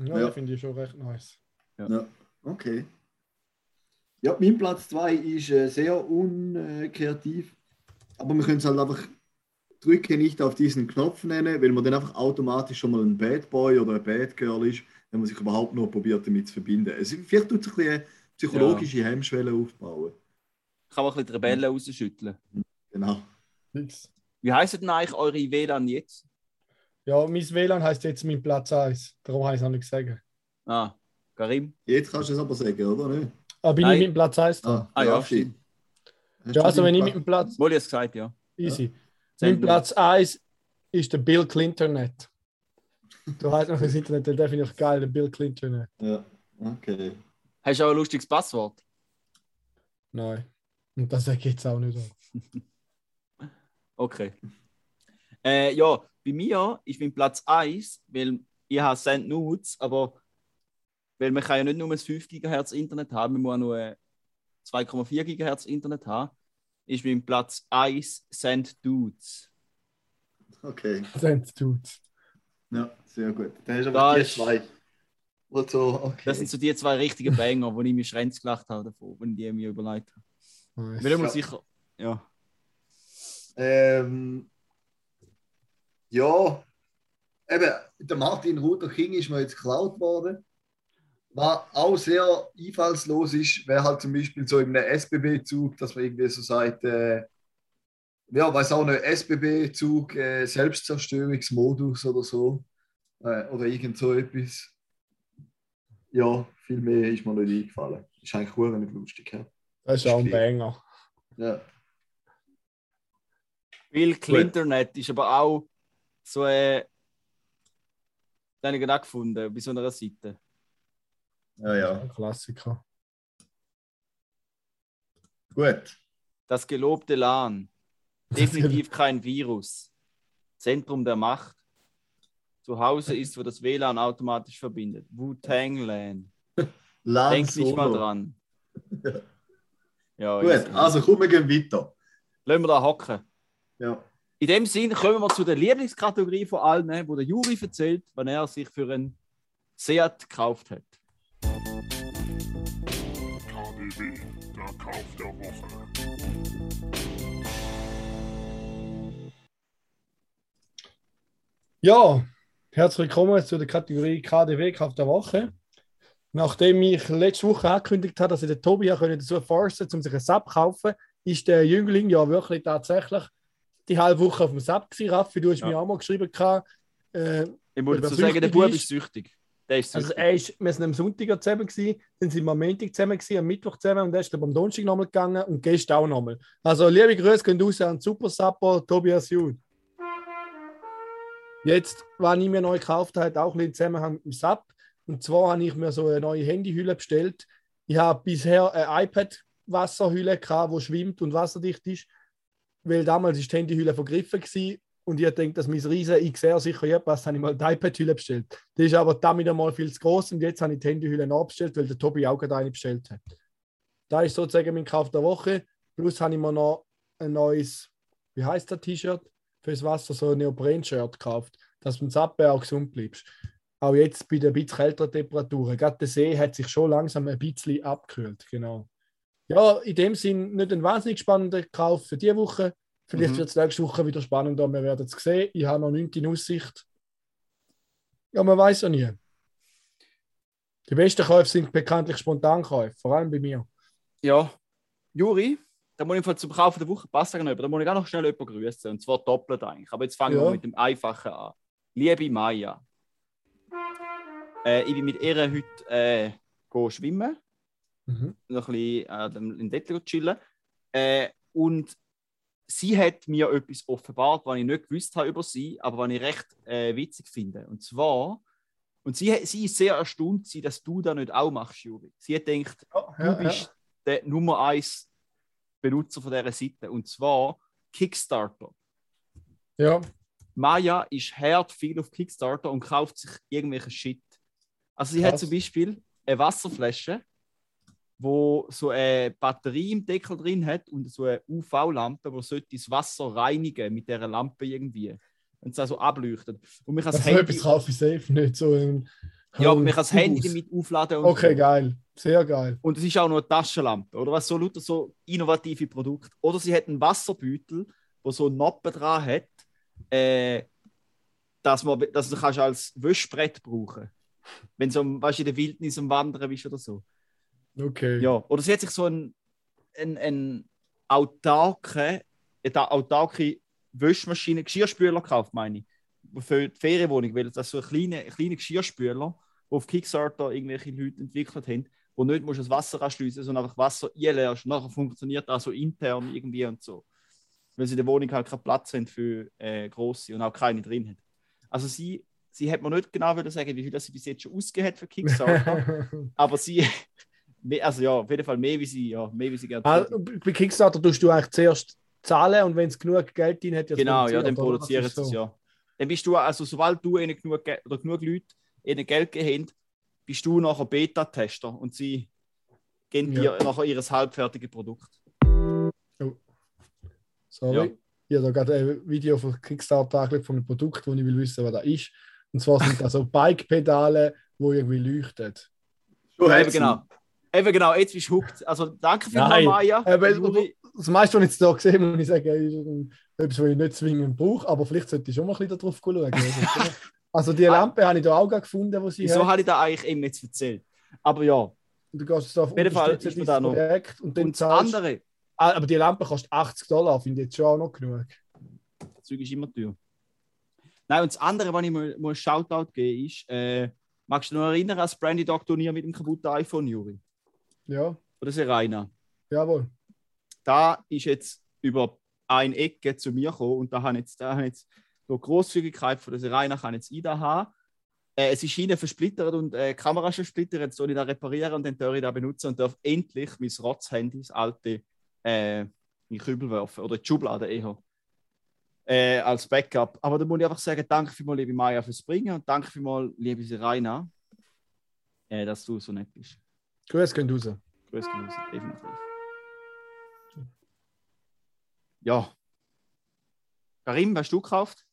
Speaker 4: Ja,
Speaker 3: Ja.
Speaker 4: finde ich schon recht nice.
Speaker 3: Ja, okay. Ja, mein Platz 2 ist äh, sehr unkreativ. Aber wir können es halt einfach drücke nicht auf diesen Knopf nennen, weil man dann einfach automatisch schon mal ein Bad Boy oder ein Bad Girl ist, wenn man sich überhaupt noch probiert damit zu verbinden. Es, vielleicht tut es ein bisschen psychologische Hemmschwelle aufbauen.
Speaker 2: Kann man ein bisschen die Rebellen rausschütteln.
Speaker 3: Genau.
Speaker 4: Fix.
Speaker 2: Wie heißen denn eigentlich eure WLAN jetzt?
Speaker 4: Ja, mein WLAN heißt jetzt mein Platz 1. Darum habe ich es auch nicht gesagt.
Speaker 2: Ah, Karim?
Speaker 3: Jetzt kannst du es aber sagen, oder nicht?
Speaker 4: Ah, bin
Speaker 2: Nein.
Speaker 4: ich mit dem Platz 1 dran?
Speaker 2: Ah, ja,
Speaker 3: Raffi.
Speaker 2: stimmt.
Speaker 4: Ja, also wenn ich mit dem Platz.
Speaker 2: Wohl jetzt gesagt, ja.
Speaker 4: Easy.
Speaker 2: Send
Speaker 4: Mein Platz 1 ist der Bill Clinton. Du heißt noch das Internet, der finde ich geil, der Bill Clinton.
Speaker 3: Ja, okay.
Speaker 2: Hast du auch ein lustiges Passwort?
Speaker 4: Nein. Und das ich jetzt auch nicht. <laughs>
Speaker 2: Okay. Äh, ja, bei mir ist mein Platz 1, weil ich habe Send Nudes, aber weil man kann ja nicht nur ein 5 GHz Internet haben, man muss auch nur ein 2,4 GHz Internet haben, ist mein Platz 1 Send Dudes.
Speaker 3: Okay.
Speaker 4: Das tut.
Speaker 3: Ja, sehr gut. Dann hast du
Speaker 2: Da
Speaker 3: aber die
Speaker 2: ist-
Speaker 3: zwei. Und so, okay.
Speaker 2: Das sind so die zwei richtigen Banger, wo ich mich Schrenz gelacht habe davon, wenn ich die mir überlegt habe.
Speaker 4: Nice.
Speaker 2: Weil ich muss
Speaker 3: Ja.
Speaker 2: sicher. Ja.
Speaker 3: Ähm, ja, eben, der Martin Luther King ist mir jetzt geklaut worden. Was auch sehr einfallslos ist, wäre halt zum Beispiel so in einem SBB-Zug, dass man irgendwie so sagt, äh, ja, weiß auch nicht, SBB-Zug, äh, Selbstzerstörungsmodus oder so. Äh, oder irgend so etwas. Ja, viel mehr ist mir nicht eingefallen. Ist eigentlich verdammt nicht lustig. Ja.
Speaker 4: Das ist auch ein Banger.
Speaker 3: Ja.
Speaker 2: Bill Clinton ist aber auch so äh, den habe ich gerade gefunden, bei so einer Seite.
Speaker 3: ja, ja.
Speaker 4: Ein Klassiker.
Speaker 3: Gut.
Speaker 2: Das gelobte LAN. Definitiv kein Virus. Zentrum der Macht. Zu Hause ist, wo das WLAN automatisch verbindet. Wu-Tang LAN.
Speaker 3: Lan
Speaker 2: Denk nicht mal dran. <laughs> Ja,
Speaker 3: Gut,
Speaker 2: easy.
Speaker 3: also komm, wir gehen weiter.
Speaker 2: Lassen wir da hocken.
Speaker 3: Ja.
Speaker 2: In dem Sinn kommen wir zu der Lieblingskategorie von allen, wo der Juri erzählt, wann er sich für einen Seat gekauft hat.
Speaker 5: KDW, der Kauf der Woche.
Speaker 4: Ja, herzlich willkommen zu der Kategorie KDW Kauf der Woche. Nachdem ich letzte Woche angekündigt habe, dass ich den Tobi dazu forcen um sich ein Sub zu kaufen, ist der Jüngling ja wirklich tatsächlich die halbe Woche auf dem Sub gewesen. Raffi, du hast
Speaker 2: Ja.
Speaker 4: mir auch mal geschrieben, gehabt, äh,
Speaker 2: Ich muss dazu sagen, der Bub
Speaker 4: ist.
Speaker 2: süchtig. Der ist
Speaker 4: Also
Speaker 2: süchtig.
Speaker 4: er ist, wir sind am Sonntag zusammen gewesen, dann sind wir am Montag zusammen gewesen, am Mittwoch zusammen und er ist am Donnerstag nochmal gegangen und gestern auch nochmal. Also liebe Grüße gehen raus an Super Supper Tobias Jud. Jetzt, was ich mir neu gekauft habe, auch im Zusammenhang mit dem Sub. Und zwar habe ich mir so eine neue Handyhülle bestellt. Ich habe bisher eine iPad-Wasserhülle gehabt, die schwimmt und wasserdicht ist, weil damals ist die Handyhülle vergriffen gewesen. Und ich denke, dass mein riesen XR sicher hier passt, habe ich mal die iPad-Hülle bestellt. Die ist aber damit einmal viel zu groß und jetzt habe ich die Handyhülle nachbestellt, weil der Tobi auch gerade eine bestellt hat. Da ist sozusagen mein Kauf der Woche. Plus habe ich mir noch ein neues, wie heißt das T-Shirt? Fürs Wasser, so ein Neopren-Shirt gekauft, dass du im Zappen auch gesund bleibst. Auch jetzt bei den bisschen kälteren Temperaturen. Gerade der See hat sich schon langsam ein bisschen abgekühlt. Genau. Ja, in dem Sinn nicht ein wahnsinnig spannender Kauf für diese Woche. Vielleicht
Speaker 2: Mhm.
Speaker 4: wird es nächste Woche wieder spannender, wir werden es sehen. Ich habe noch nichts in Aussicht. Ja, man weiß ja nie. Die besten Käufe sind bekanntlich Spontankäufe, vor allem bei mir.
Speaker 2: Ja, Juri, da muss ich zum Kauf der Woche passen. Da muss ich auch noch schnell jemanden grüßen. Und zwar doppelt eigentlich. Aber jetzt fangen
Speaker 4: Ja.
Speaker 2: wir mit dem Einfachen an. Liebe Maya, äh, ich bin mit ihr heute äh, schwimmen.
Speaker 4: Mhm.
Speaker 2: noch ein bisschen äh, in Dettler chillen. Äh, und sie hat mir etwas offenbart, was ich nicht gewusst habe über sie, aber was ich recht äh, witzig finde. Und zwar, und sie, sie ist sehr erstaunt, dass du das nicht auch machst, Juri. Sie hat gedacht,
Speaker 4: Ja,
Speaker 2: du bist der Nummer 1 Benutzer von dieser Seite. Und zwar Kickstarter.
Speaker 4: ja.
Speaker 2: Maya ist hart viel auf Kickstarter und kauft sich irgendwelche Shit. Also sie hat
Speaker 4: Krass.
Speaker 2: zum Beispiel eine Wasserflasche, wo so eine Batterie im Deckel drin hat und so eine UV-Lampe, wo sollte das Wasser reinigen mit dieser Lampe irgendwie. Und es also ableuchtet. Und mich als
Speaker 4: Also
Speaker 2: Handy,
Speaker 4: etwas kaufe ich safe, nicht so ein.
Speaker 2: ja, aber mich als Handy damit aufladen. Und
Speaker 4: Okay,
Speaker 2: so.
Speaker 4: geil. Sehr geil.
Speaker 2: Und es ist auch noch eine Taschenlampe, oder was so lauter so innovative Produkte. Oder sie hat einen Wasserbeutel, wo so Noppen dran hat, äh, dass, man, dass du kannst als Wäschbrett brauchen Wenn du so, weißt, in der Wildnis am Wandern bist oder so.
Speaker 4: Okay.
Speaker 2: Ja. Oder sie hat sich so einen, einen, einen autarke, eine autarke Wäschmaschine, Geschirrspüler gekauft, meine ich. Für die Ferienwohnung, weil das so ein kleiner kleine Geschirrspüler, die auf Kickstarter irgendwelche Leute entwickelt haben, wo nicht musst das Wasser anschliessen, sondern einfach Wasser einleerst. Nachher funktioniert das so intern irgendwie und so. Weil sie in der Wohnung halt keinen Platz haben für äh, grosse und auch keine drin hat. Also sie, sie hat mir nicht genau sagen, wie viel das sie bis jetzt schon ausgegeben hat für Kickstarter, <laughs> aber sie, also ja, auf jeden Fall mehr wie sie, ja, mehr wie sie gerne tut.
Speaker 4: bei Kickstarter tust du eigentlich zuerst zahlen und wenn es genug Geld drin hat, ja,
Speaker 2: Genau, ja, dann produzieren sie es
Speaker 4: so.
Speaker 2: ja. Dann bist du, also sobald du ihnen genug, Ge- oder genug Leute ihnen Geld gegeben haben, bist du nachher Beta-Tester und sie geben
Speaker 4: Ja.
Speaker 2: dir nachher ihr halbfertiges Produkt.
Speaker 4: Sorry.
Speaker 2: Ja.
Speaker 4: Ich habe da gerade ein Video von Kickstarter angelegt von einem Produkt, wo ich will wissen, was das ist. Und zwar sind das so <laughs> Bike-Pedale, die irgendwie leuchten.
Speaker 2: Eben
Speaker 3: hat's
Speaker 2: genau. Eben genau, jetzt bist du hooked. Also danke vielmals,
Speaker 4: Nein,
Speaker 2: Maya.
Speaker 4: aber-
Speaker 2: Juri.
Speaker 4: Das meiste, was ich jetzt da gesehen habe, muss ich sagen, ist ein- etwas, was ich nicht zwingend brauche, aber vielleicht sollte ich schon mal ein bisschen darauf schauen. <laughs> Also die Lampe habe ich da auch gefunden, wo sie
Speaker 2: Wieso
Speaker 4: hat.
Speaker 2: habe ich da eigentlich eben jetzt erzählt? Aber ja,
Speaker 4: Und du gehst jetzt auf
Speaker 2: jeden Fall ist da noch-
Speaker 4: Projekt und dann
Speaker 2: und
Speaker 4: zahlst
Speaker 2: andere,
Speaker 4: Ah, aber die Lampe kostet 80 Dollar, finde ich jetzt schon auch noch genug.
Speaker 2: das Zeug ist immer teuer. Nein, und das andere, was ich mal, mal ein Shoutout geben ist, äh, magst du dich noch erinnern an das Brandy Dog Turnier mit dem kaputten iPhone, Juri?
Speaker 4: Ja,
Speaker 2: Oder Serena?
Speaker 4: jawohl.
Speaker 2: Da ist jetzt über eine Ecke zu mir gekommen und da habe ich jetzt, da habe ich jetzt durch Großzügigkeit von der Serena kann jetzt IDA haben. Äh, es ist ihnen versplittert und äh, die Kamera ist versplittert. Jetzt soll ich da reparieren und dann darf ich da benutzen und darf endlich mein Rotz-Handy, das alte, äh, in den Kübel werfen oder in die Schublade eher. Äh, als Backup. Aber da muss ich einfach sagen, danke vielmals, liebe Maya, fürs Bringen und danke vielmals, liebe Serena, äh, dass du so nett bist.
Speaker 4: Grüß gehen raus.
Speaker 2: Grüß gehen raus, definitiv. Ja. Karim, hast du gekauft?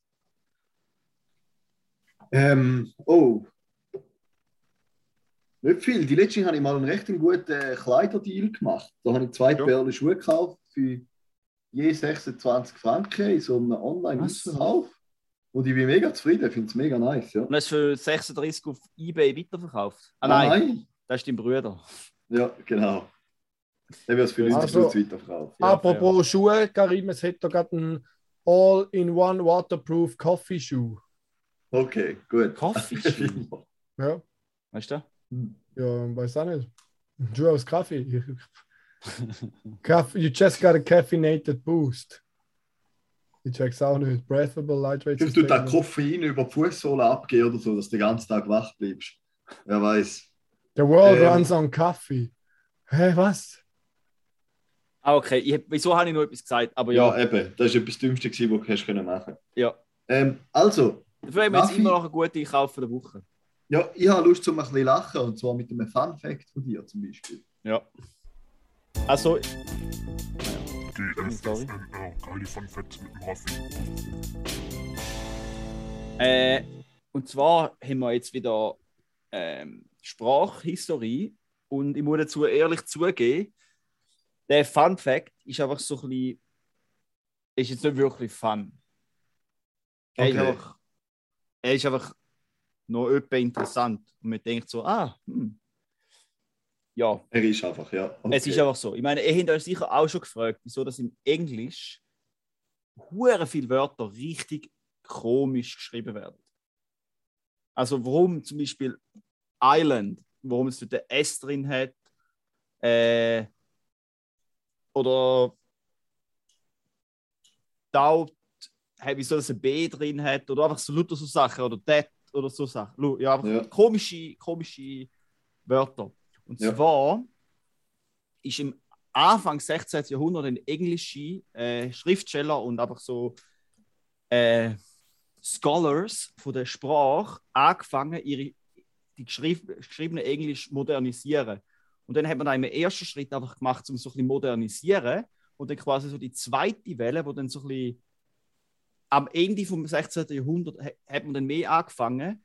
Speaker 3: Ähm, oh. Nicht viel. Die letzte habe ich mal einen recht guten Kleiderdeal gemacht. Da habe ich zwei
Speaker 2: Ja.
Speaker 3: Perlen Schuhe gekauft für je 26 Franken in so einem Online-Ausverkauf. Und ich bin mega zufrieden, ich finde es mega nice. Ja.
Speaker 2: Und hast für 36 auf Ebay weiterverkauft? Ah,
Speaker 3: Ah,
Speaker 2: nein, das ist dein Bruder.
Speaker 3: Ja, genau. Der wird es für uns
Speaker 4: Also-
Speaker 3: weiterverkauft.
Speaker 2: Ja,
Speaker 4: Apropos Schuhe, Karim, es da gerade einen All-in-One Waterproof Coffee Shoe.
Speaker 3: Okay, gut.
Speaker 2: Coffee <laughs>
Speaker 4: Ja,
Speaker 2: Weißt du?
Speaker 4: ja, weiß auch nicht. Schuh aus Kaffee. <laughs> Kaffee. You just got a caffeinated boost. Ich check's auch nicht. Breathable, lightweight.
Speaker 3: Tut da. Koffein über die Fußsohle abgehen oder so, dass du den ganzen Tag wach bleibst. Wer weiß.
Speaker 4: The world
Speaker 3: Ähm.
Speaker 4: runs on coffee. Hä, was?
Speaker 2: Ah, okay. Ich, wieso habe ich noch etwas gesagt? Aber
Speaker 3: Ja,
Speaker 2: ja,
Speaker 3: eben. Das war etwas Dümmste, was du hast können machen
Speaker 2: ja.
Speaker 3: ähm, Also,
Speaker 2: Dafür haben wir jetzt
Speaker 3: Kaffee?
Speaker 2: immer noch einen guten Einkauf der Woche.
Speaker 3: ja, ich habe Lust, um ein bisschen lachen. Und zwar mit einem Fun-Fact von dir zum Beispiel.
Speaker 2: Ja. Also, Sorry.
Speaker 5: GFFNR, geile Fun Facts mit dem Raffi.
Speaker 2: äh, und zwar haben wir jetzt wieder ähm, Sprachhistorie. Und ich muss dazu ehrlich zugeben, der Fun Fact ist einfach so ein bisschen. ist jetzt nicht wirklich fun. Er, ist einfach, er ist einfach noch etwas interessant. Und man denkt so, ah, hm. Ja,
Speaker 3: Er ist einfach, ja. Okay.
Speaker 2: Es ist einfach so. Ich meine, ihr habt euch sicher auch schon gefragt, wieso das im Englisch hure viele Wörter richtig komisch geschrieben werden. Also warum zum Beispiel Island, warum es dort ein S drin hat, äh, oder Doubt, hey, wieso das ein B drin hat, oder einfach so lauter so Sachen, oder That oder so Sachen. Ja, einfach
Speaker 3: Ja.
Speaker 2: komische, komische Wörter. Und
Speaker 3: Ja.
Speaker 2: zwar ist im Anfang 16. Jahrhundert ein englische äh, Schriftsteller und einfach so äh, Scholars von der Sprache angefangen, ihre die geschrieb, geschriebene Englisch modernisieren. Und dann hat man im ersten Schritt einfach gemacht, um so ein bisschen modernisieren und dann quasi so die zweite Welle, wo dann so ein bisschen am Ende vom 16. Jahrhundert ha- hat man dann mehr angefangen,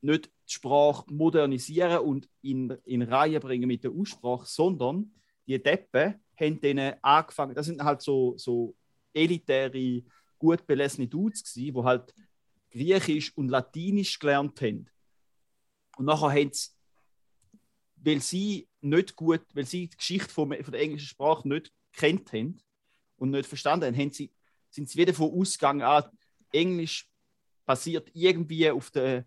Speaker 2: nicht die Sprache modernisieren und in, in Reihe bringen mit der Aussprache, sondern die Deppen haben dann angefangen, das sind halt so, so elitäre, gut belesene Dudes gewesen, die halt Griechisch und Latinisch gelernt haben. Und nachher haben sie, weil sie nicht gut, weil sie die Geschichte von, von der englischen Sprache nicht kennt haben und nicht verstanden haben, haben sie, sind sie wieder davon ausgegangen, ah, Englisch basiert irgendwie auf der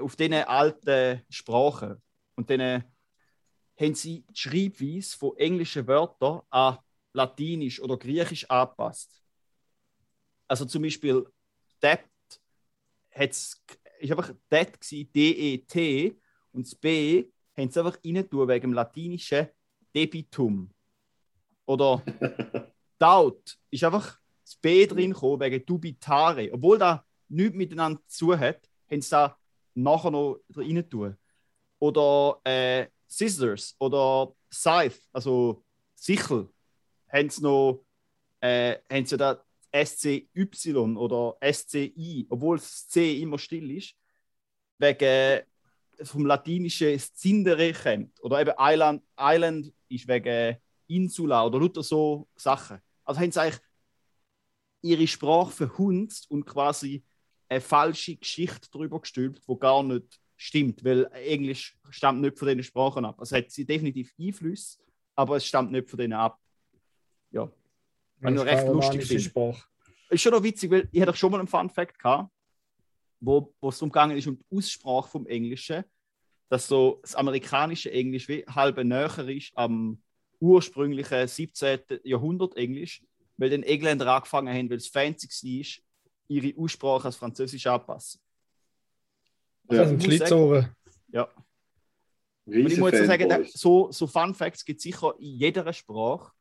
Speaker 2: auf diesen alten Sprachen. Und dann haben sie die Schreibweise von englischen Wörtern an Latinisch oder Griechisch angepasst. Also zum Beispiel Debt hat's, ist einfach Det gsi, D-E-T und das B haben sie einfach rein tun wegen dem latinischen Debitum. Oder <laughs> Doubt ist einfach das B drin gekommen wegen Dubitare. Obwohl da nichts miteinander zu hat, haben sie da nachher noch rein tun. Oder äh, Scissors oder Scythe, also Sichel, haben sie noch äh, haben sie da SCY oder SCI, obwohl das C immer still ist, wegen vom Latinischen Zindere kommt. Oder eben Island, Island ist wegen Insula oder lauter so Sachen. Also haben sie eigentlich ihre Sprache verhunzt und quasi eine falsche Geschichte darüber gestülpt, die gar nicht stimmt, weil Englisch stammt nicht von diesen Sprachen ab. Also hat sie definitiv Einfluss, aber es stammt nicht von denen ab. Ja. Wenn ich recht lustig finde. Ist schon noch witzig, weil ich hatte schon mal einen Fun Fact gehabt, wo, wo es darum gegangen ist, um die Aussprache vom Englischen, dass so das amerikanische Englisch wie halb näher ist am ursprünglichen 17. Jahrhundert Englisch, weil den Engländer angefangen haben, weil es fancy war, ihre Aussprache als Französisch anpassen.
Speaker 3: Ja.
Speaker 4: sind
Speaker 2: ich muss
Speaker 4: Schlitzohren.
Speaker 2: Ja. Und ich muss jetzt sagen, so, so Fun Facts gibt es sicher in jeder Sprache,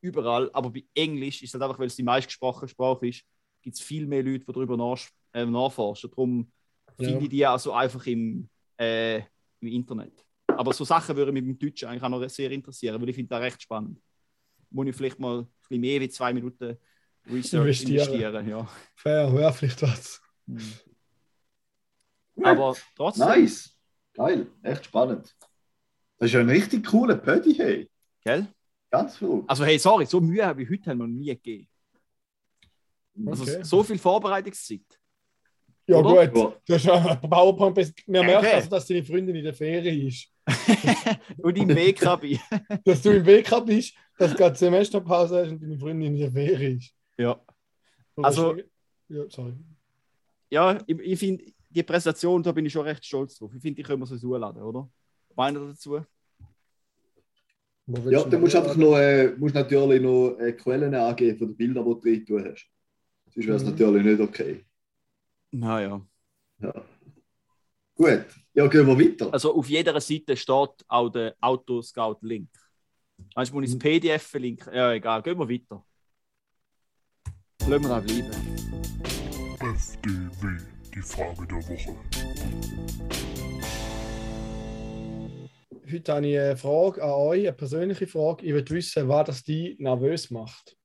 Speaker 2: überall, aber bei Englisch ist es halt einfach, weil es die meistgesprochene Sprache ist, gibt es viel mehr Leute, die darüber nach, äh, nachforschen. Darum
Speaker 4: Ja.
Speaker 2: finde ich die auch so einfach im, äh, im Internet. Aber so Sachen würden mich beim Deutschen eigentlich auch noch sehr interessieren, weil ich finde das recht spannend. Muss ich vielleicht mal ein bisschen mehr wie zwei Minuten Research
Speaker 4: Investieren.
Speaker 2: investieren. ja.
Speaker 4: Fair, ja, vielleicht was.
Speaker 2: Aber trotzdem,
Speaker 3: Nice. Geil. Echt spannend. Das ist ja ein richtig cooler Pödi, hey.
Speaker 2: gell?
Speaker 3: Ganz verrückt.
Speaker 2: Also hey, sorry, so Mühe habe ich heute haben wir noch nie gegeben. Also
Speaker 4: Okay.
Speaker 2: so viel Vorbereitungszeit.
Speaker 4: Ja,
Speaker 2: Oder?
Speaker 4: gut. Du hast ja ein PowerPoint. Wir merken
Speaker 2: Okay.
Speaker 4: also, dass deine Freundin in der Ferien ist. <laughs>
Speaker 2: Und im WKB. <laughs>
Speaker 4: Dass du im WK bist, dass du gerade Semesterpause hast und deine Freundin in der Ferien ist.
Speaker 2: ja.
Speaker 4: Oder
Speaker 2: Also-
Speaker 4: ist- Ja, sorry.
Speaker 2: ja, ich, ich finde, die Präsentation, da bin ich schon recht stolz drauf. Ich finde, die können wir so zuladen, oder? Meint ihr dazu?
Speaker 3: Ja,
Speaker 4: du
Speaker 3: dann musst du einfach noch, äh, musst natürlich noch äh, Quellen angeben von den Bildern, die du drin tun hast. Sonst wäre es
Speaker 4: Mhm.
Speaker 3: natürlich nicht okay.
Speaker 2: Naja.
Speaker 3: Ja. Gut, ja, gehen wir weiter.
Speaker 2: Also auf jeder Seite steht auch der Autoscout-Link. Weißt du, muss ich das PDF verlinken? Ja, egal, gehen wir weiter. Lassen wir da bleiben.
Speaker 5: FDW, die Frage der Woche.
Speaker 4: Heute habe ich eine Frage an euch, eine persönliche Frage. Ich will wissen, was das die nervös macht.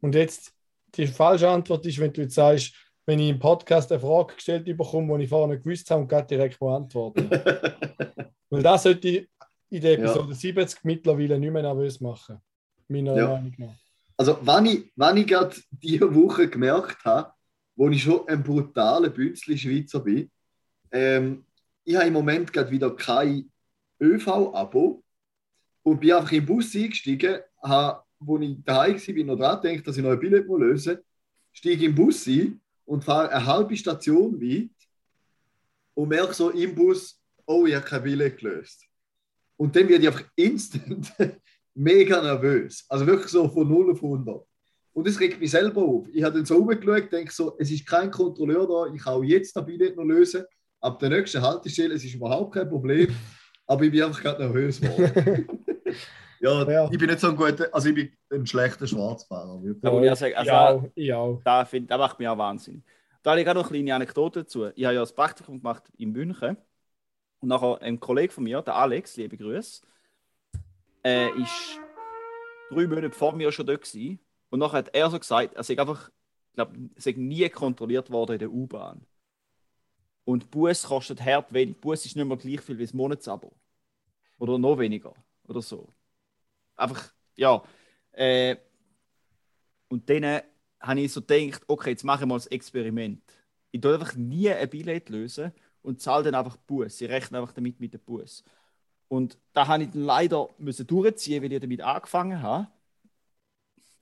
Speaker 4: Und jetzt, die falsche Antwort ist, wenn du jetzt sagst, wenn ich im Podcast eine Frage gestellt bekomme, die ich vorher nicht gewusst habe und gerade direkt beantworten. <laughs> Weil das sollte ich in der
Speaker 3: Ja.
Speaker 4: Episode 70 mittlerweile nicht mehr nervös machen. Meiner
Speaker 3: Ja.
Speaker 4: Meinung nach.
Speaker 3: Also, wenn ich, wenn ich gerade diese Woche gemerkt habe, wo ich schon ein brutaler Bünzli Schweizer bin, ähm, ich habe im Moment gerade wieder kein ÖV-Abo und bin einfach im Bus eingestiegen, habe, wo ich daheim war, bin noch dran gedacht, dass ich noch ein Billett lösen muss, steige im Bus ein und fahre eine halbe Station weit und merke so im Bus, oh, ich habe kein Billett gelöst. Und dann werde ich einfach instant <laughs> mega nervös. Also wirklich so von 0 auf 100. Und das regt mich selber auf. Ich habe dann so rumgeschaut, denke so, es ist kein Kontrolleur da, ich kann auch jetzt das Billett noch lösen. Ab der nächsten Haltestelle, es ist überhaupt kein Problem. <laughs> Aber ich bin einfach gerade nervös geworden. <laughs> ja,
Speaker 4: Ja.
Speaker 3: ich bin nicht so ein guter, also ich bin ein schlechter Schwarzfahrer.
Speaker 2: Da muss ich auch sagen, also,
Speaker 4: ich auch, ich auch.
Speaker 2: da, find, da macht mich auch wahnsinnig. Da habe ich gerade noch eine kleine Anekdote dazu. Ich habe ja das Praktikum gemacht in München. Und nachher ein Kollege von mir, der Alex, liebe Grüße, äh, ist drei Monate vor mir schon dort gewesen. Und nachher hat er so gesagt, er sei einfach, ich glaube, er sei nie kontrolliert worden in der U-Bahn. Und Bus kostet hart wenig. Bus ist nicht mehr gleich viel wie das Monatsabo. Oder noch weniger. Oder so. Einfach, ja. Äh, und dann habe ich so gedacht, okay, jetzt mache ich mal das Experiment. Ich tue einfach nie ein Billett lösen und zahle dann einfach Bus. Ich rechne einfach damit mit dem Bus. Und da habe ich dann leider müssen durchziehen, weil ich damit angefangen habe.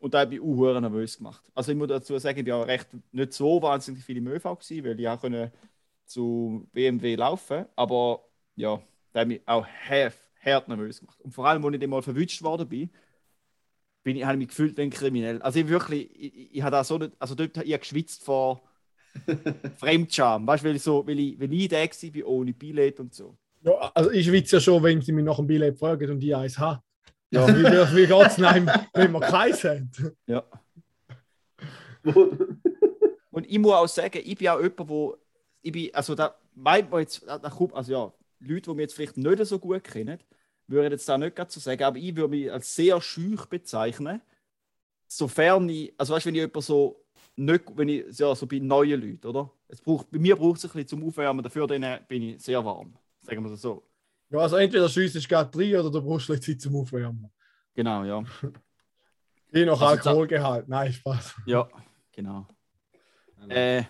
Speaker 2: Und da habe ich auch nervös gemacht. Also ich muss dazu sagen, ich war recht nicht so wahnsinnig viel im ÖV gewesen, weil ich auch können zu BMW laufen Aber ja, da habe ich mich auch hart, hart nervös gemacht. Und vor allem, als ich dann mal verwünscht worden bin, bin ich, habe ich mich gefühlt wie ein Kriminell. Also ich wirklich, ich, ich, habe da so nicht, also dort habe ich geschwitzt vor <laughs> Fremdscham, weißt du, weil ich so, weil ich, weil ich der war, bin ohne Billett und so.
Speaker 4: Ja, also ich schwitze ja schon, wenn sie mich nach dem Billett fragen und ich eins habe. Ja, wie, wie, wie geht es wenn wir keins haben?
Speaker 2: Ja. <laughs> Und ich muss auch sagen, ich bin auch jemand, wo ich bin, also da meint man jetzt, da, da kommt, also ja, Leute, die mich jetzt vielleicht nicht so gut kennen, würden jetzt da nicht gerade so sagen, aber ich würde mich als sehr schüch bezeichnen, sofern ich, also weißt du, wenn ich jemand so nicht, wenn ich, ja, so bei neuen Leuten, oder? Es braucht, bei mir braucht es ein bisschen zum Aufwärmen, dafür bin ich sehr warm, sagen wir es so.
Speaker 4: Ja, also entweder schießt es gerade rein oder du brauchst ein bisschen Zeit zum Aufwärmen.
Speaker 2: Genau, ja.
Speaker 4: Je nach
Speaker 2: Also,
Speaker 4: Alkoholgehalt. Nein, Spaß.
Speaker 2: Ja, genau. Äh,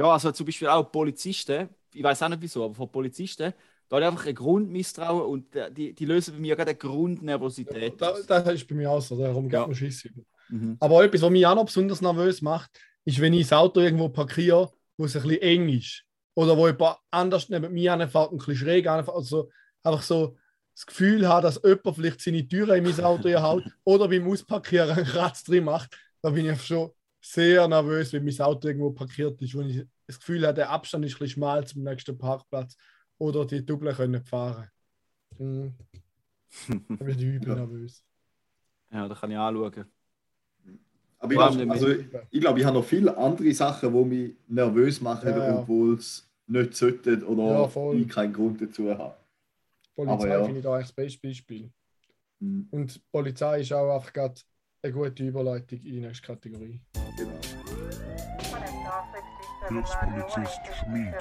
Speaker 2: ja, also zum Beispiel auch Polizisten, ich weiß auch nicht wieso, aber von Polizisten, da habe ich einfach ein Grundmisstrauen und äh, die, die lösen bei mir gerade eine Grundnervosität.
Speaker 4: Da,
Speaker 2: aus.
Speaker 4: das ist bei mir auch so, darum geht
Speaker 2: Ja.
Speaker 4: Schiss.
Speaker 2: Mhm.
Speaker 4: Aber etwas, was mich auch noch besonders nervös macht, ist, wenn ich das Auto irgendwo parkiere, wo es ein bisschen eng ist. Oder wo jemand anders neben mir anfährt ein bisschen schräg anfährt. Also einfach so das Gefühl habe, dass jemand vielleicht seine Türe in mein Auto <laughs> hält oder beim Ausparkieren einen Kratz drin macht. Da bin ich schon sehr nervös, wenn mein Auto irgendwo parkiert ist, wo ich das Gefühl habe, der Abstand ist ein bisschen schmal zum nächsten Parkplatz oder die Double können fahren. Mhm. <laughs> Da bin ich übel
Speaker 3: Ja.
Speaker 4: nervös.
Speaker 2: Ja, da kann ich anschauen.
Speaker 3: Aber ich, glaub,
Speaker 2: nicht
Speaker 3: also, ich glaube, ich habe noch viele andere Sachen, die mich nervös machen,
Speaker 4: Ja, ja.
Speaker 3: obwohl es nicht sollten oder
Speaker 4: Ja, voll.
Speaker 3: ich keinen Grund dazu haben.
Speaker 4: Polizei
Speaker 3: ja.
Speaker 4: finde ich da eigentlich das beste Beispiel.
Speaker 3: Mhm.
Speaker 4: Und die Polizei ist auch einfach gerade eine gute Überleitung in die nächste Kategorie.
Speaker 3: Genau.
Speaker 5: Hilfspolizist Schmid.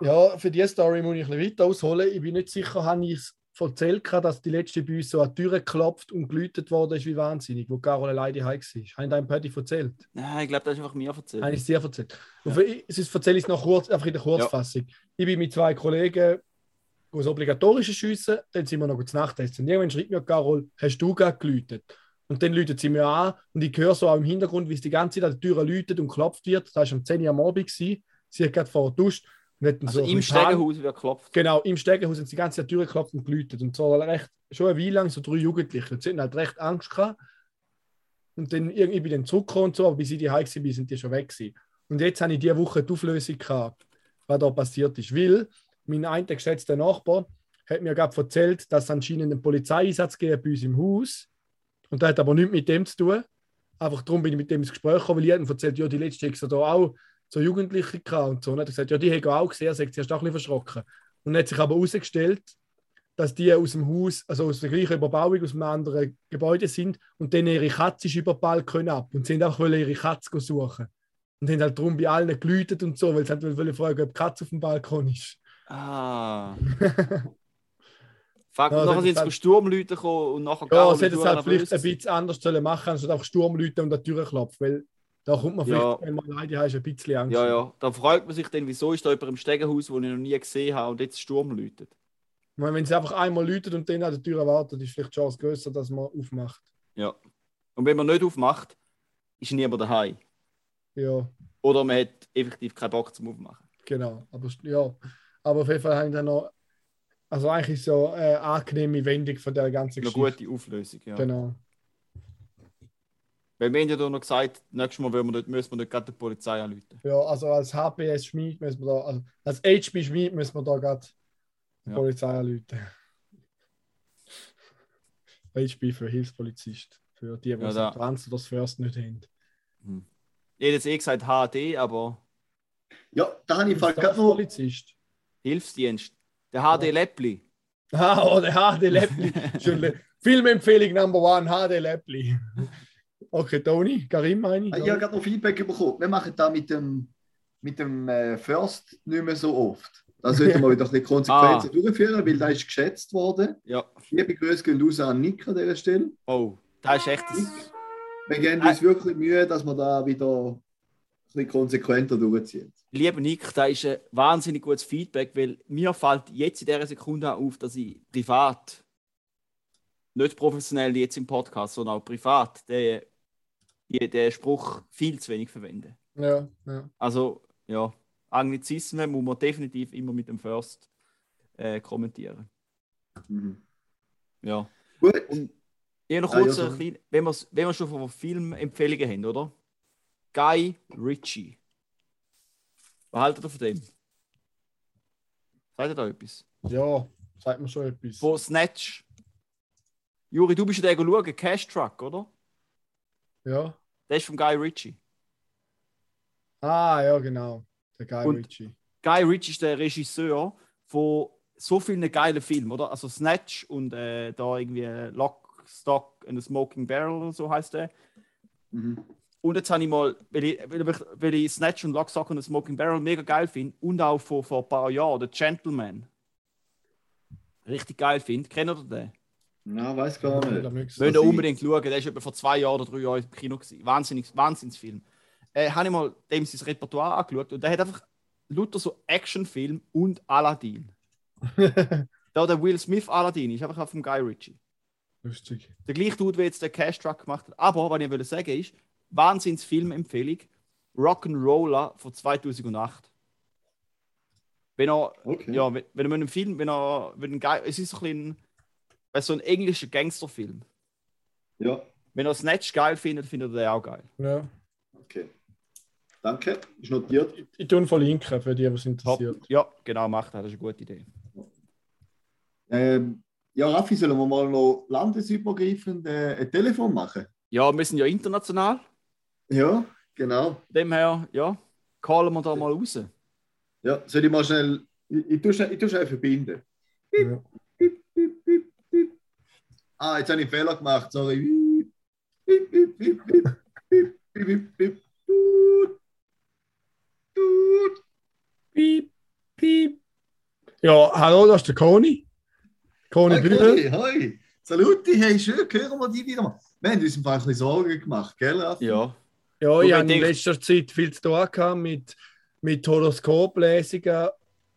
Speaker 4: Ja, für diese Story muss ich ein bisschen weiter ausholen. Ich bin nicht sicher, habe ich es erzählt, gehabt, dass die letzte bei uns so an die Tür geklopft und geläutet worden ist wie wahnsinnig, wo Carol alleine heim war. Habe ich deinem Paddy erzählt?
Speaker 2: Nein, ich glaube, das ist einfach mir erzählt.
Speaker 4: Habe ich es dir erzählt? Und für ich, sonst erzähle ich es noch kurz, einfach in der Kurzfassung. Ich bin mit zwei Kollegen das obligatorische Schiessen, dann sind wir noch gut Nachtessen. Und irgendwann schreibt mir Carol, hast du gerade geläutet? Und dann läutet sie mir an und ich höre so auch im Hintergrund, wie es die ganze Zeit an der Tür läutet und klopft wird. Das war um 10 Uhr am Abend. Gewesen. Sie hat gerade vorher duscht.
Speaker 2: Also
Speaker 4: so
Speaker 2: im Stegenhaus wird geklopft.
Speaker 4: Genau, im Stegenhaus haben sie die ganze Zeit durchgeklopft und geläutet. Und so recht, schon eine Weile lang, so drei Jugendliche. Und sie hatten halt recht Angst gehabt. Und dann irgendwie bin ich dann zurückgekommen und so, aber bis ich die heim war, sind die schon weg gewesen. Und jetzt habe ich diese Woche die Auflösung gehabt, was da passiert ist. Weil mein ein geschätzter Nachbar hat mir gerade erzählt, dass es anscheinend einen Polizeieinsatz gegeben bei uns im Haus. Und das hat aber nichts mit dem zu tun. Einfach darum bin ich mit dem ins Gespräch gekommen, weil ich ihm erzählt, ja, die letzte hat da auch so Jugendliche gehabt und so. Und er hat gesagt, ja, die haben auch gesehen, sie ist auch ein bisschen verschrocken. Und hat sich aber herausgestellt, dass die aus dem Haus, also aus der gleichen Überbauung, aus einem anderen Gebäude sind und dann ihre Katze ist über den Balkon ab und sie einfach wollen ihre Katze suchen. Und haben halt darum bei allen geläutet und so, weil sie halt wollen fragen, ob die Katze auf dem Balkon ist.
Speaker 2: Ah. <laughs> Fuck,
Speaker 4: Ja,
Speaker 2: nachher sind sie
Speaker 4: halt-
Speaker 2: Sturmleute gekommen und nachher
Speaker 4: Ja, sie hätten es halt vielleicht ein bisschen anders sollen machen, anstatt einfach Sturmleute und an die Tür klopfen, weil da kommt man vielleicht,
Speaker 2: Ja.
Speaker 4: wenn man alleine ist, ein bisschen Angst.
Speaker 2: Ja, ja. Da fragt man sich dann, wieso ist da jemand im Stegenhaus, den ich noch nie gesehen habe und jetzt Sturm läutet.
Speaker 4: Ich meine, wenn sie einfach einmal läutet und dann an der Tür wartet, ist vielleicht die Chance größer, dass man aufmacht.
Speaker 2: Ja. Und wenn man nicht aufmacht, ist niemand daheim.
Speaker 4: Ja,
Speaker 2: Oder man hat effektiv keinen Bock zum Aufmachen.
Speaker 4: genau. Aber ja, aber auf jeden Fall haben dann noch, also eigentlich so eine angenehme Wendung von der ganzen
Speaker 2: Eine
Speaker 4: Geschichte.
Speaker 2: gute Auflösung, ja.
Speaker 4: Genau.
Speaker 2: Weil wir haben ja da noch gesagt, nächstes Mal wir nicht, müssen wir nicht gerade die Polizei anrufen.
Speaker 4: Ja, also als HPS Schmied müssen wir da, also als HB Schmied müssen wir da gerade die
Speaker 2: Ja.
Speaker 4: Polizei anrufen. <laughs> HB für Hilfspolizist. Für die, die
Speaker 2: Ja, da-
Speaker 4: Trans oder das First nicht haben.
Speaker 2: Ich hätte jetzt eh gesagt HD, aber
Speaker 3: Ja, da habe ich gerade noch.
Speaker 4: Polizist.
Speaker 2: Hilfsdienst. Der HD Läppli. <laughs>
Speaker 4: Ah, oh, der HD Läppli. <laughs> Schön. Filmempfehlung Number One, HD Läppli. Okay, Toni, Karim meine ich.
Speaker 3: Ich habe gerade noch Feedback bekommen. Wir machen da mit dem, mit dem äh, First nicht mehr so oft. Da sollten wir <laughs> wieder ein bisschen Konsequenzen
Speaker 2: Ah.
Speaker 3: durchführen, weil da ist geschätzt worden.
Speaker 2: Ja.
Speaker 3: Liebe Grüße gehen raus an Nick an dieser Stelle.
Speaker 2: Oh, das ist echt. Das,
Speaker 3: Wir geben uns wirklich Mühe, dass wir da wieder ein bisschen konsequenter durchziehen.
Speaker 2: lieber Nick, da ist ein wahnsinnig gutes Feedback, weil mir fällt jetzt in dieser Sekunde auf, dass ich privat, nicht professionell jetzt im Podcast, sondern auch privat, den, den Spruch viel zu wenig verwende.
Speaker 4: Ja, ja.
Speaker 2: Also, ja, Anglizismen muss man definitiv immer mit dem First äh, kommentieren.
Speaker 3: Mhm.
Speaker 2: Ja.
Speaker 3: Gut.
Speaker 2: Und ich noch
Speaker 3: Ah, ja,
Speaker 2: kurz
Speaker 3: so.
Speaker 2: klein, wenn wir, wenn wir schon von Filmempfehlungen haben, oder? Guy Ritchie. Was haltet ihr von dem? Sagt ihr da etwas?
Speaker 4: ja, sagt mir schon etwas.
Speaker 2: Von Snatch. Juri, du bist ja der schauen, Cash Truck, oder?
Speaker 4: Ja.
Speaker 2: Der ist von Guy Ritchie.
Speaker 4: Ah, ja, genau. Der Guy
Speaker 2: Und-
Speaker 4: Ritchie.
Speaker 2: Guy Ritchie ist der Regisseur von so vielen geilen Filmen, oder? Also Snatch und äh, da irgendwie Lock, Stock and a Smoking Barrel oder so heißt der.
Speaker 3: Mhm.
Speaker 2: Und jetzt habe ich mal, weil ich, weil ich, Snatch und Lock, Stock and a Smoking Barrel mega geil finde und auch vor, vor ein paar Jahren, The Gentleman. Richtig geil finde. Kennt ihr den?
Speaker 3: Na, weiß gar
Speaker 4: Da
Speaker 3: nicht. Das
Speaker 2: ihr unbedingt schauen. Der ist etwa vor zwei Jahren oder drei Jahren im Kino gewesen. Wahnsinnig, Wahnsinnsfilm. Äh, habe ich mal dem sein Repertoire angeschaut und der hat einfach lauter so Actionfilm und Aladdin. <laughs> Da der Will Smith Aladdin ist einfach vom Guy Ritchie.
Speaker 4: Lustig.
Speaker 2: Der gleiche Dude, wie jetzt der Cash Truck gemacht hat. Aber, was ich will sagen ist, Wahnsinns-Filmempfehlung: Rock'n'Roller von 2008. Wenn er,
Speaker 3: Okay.
Speaker 2: ja, wenn, wenn er mit einem Film, wenn er, wenn ein es ist so ein, bisschen, so ein englischer Gangsterfilm.
Speaker 3: Ja,
Speaker 2: Wenn er Snatch geil findet, findet er den auch geil.
Speaker 4: Ja.
Speaker 3: okay. Danke, ist notiert.
Speaker 4: Ich tue ihn verlinken für die, was
Speaker 2: Top.
Speaker 4: interessiert.
Speaker 2: Ja, genau, macht er. Das ist eine gute Idee.
Speaker 3: Ähm, ja, Raffi, sollen wir mal noch landesübergreifend äh, ein Telefon machen?
Speaker 2: Ja, wir sind ja international.
Speaker 3: Ja, Genau.
Speaker 2: Von dem her, ja, callen wir da mal raus.
Speaker 3: Ja, soll ich mal schnell. Ich, ich, tue, schnell, ich tue schnell verbinden.
Speaker 4: Ja.
Speaker 3: Piep, piep, piep, piep. Ah, jetzt habe ich einen Fehler gemacht, sorry. Piep, piep, piep, piep, piep, piep, piep, piep. Tut. Tut.
Speaker 4: Piep, piep. Ja, hallo, das ist der Koni. Koni
Speaker 3: Hoi,
Speaker 4: Bühler.
Speaker 3: hoi, hoi. Saluti, hey, schön, hören wir die wieder mal. Wir haben uns im Fall ein bisschen Sorgen gemacht, gell, Raffi?
Speaker 2: Ja.
Speaker 4: Ja, ich habe in letzter Zeit viel zu tun gehabt mit, mit Horoskoplesungen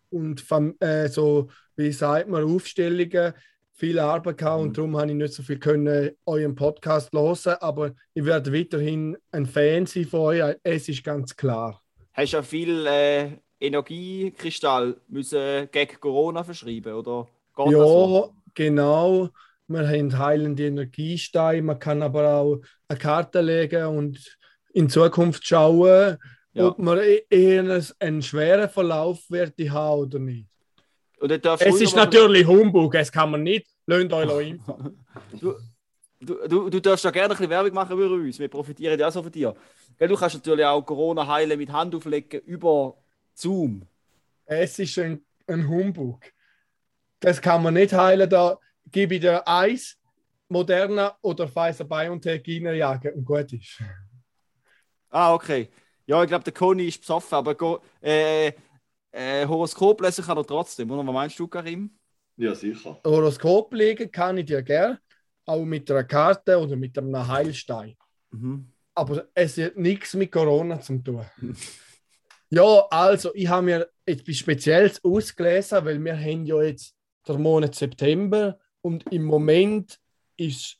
Speaker 4: und äh, so, wie sagt man, Aufstellungen. Viel Arbeit gehabt
Speaker 2: Mhm.
Speaker 4: und darum habe ich nicht so viel können euren Podcast hören, aber ich werde weiterhin ein Fan sein von euch. Es ist ganz klar.
Speaker 2: Hast du ja viel äh, Energiekristall müssen gegen Corona verschreiben, oder? Geht
Speaker 4: Ja,
Speaker 2: so?
Speaker 4: genau. Wir haben heilende Energiesteine. Man kann aber auch eine Karte legen und in Zukunft schauen,
Speaker 2: Ja.
Speaker 4: ob man e- eher einen schweren Verlauf wird haben oder nicht. Es ist
Speaker 2: noch
Speaker 4: natürlich Humbug, es kann man nicht. Lasst euch <laughs> impfen.
Speaker 2: Du, du, du darfst ja gerne ein bisschen Werbung machen über uns. Wir profitieren ja so von dir. Du kannst natürlich auch Corona heilen mit Hand auflegen über Zoom.
Speaker 4: Es ist ein, ein Humbug. Das kann man nicht heilen. Da gebe ich dir Eis, Moderna oder Pfizer BioNTech reinjagen und gut ist.
Speaker 2: Ah, okay. Ja, ich glaube, der Conny ist besoffen, aber go, äh, äh, Horoskop lesen kann er trotzdem, oder? Was meinst du, Karim?
Speaker 3: Ja, sicher.
Speaker 4: Horoskop legen kann ich dir gerne, auch mit einer Karte oder mit einem Heilstein.
Speaker 2: Mhm.
Speaker 4: Aber es hat nichts mit Corona zu tun. <laughs> ja, also, ich habe mir etwas Spezielles ausgelesen, weil wir haben ja jetzt der Monat September und im Moment ist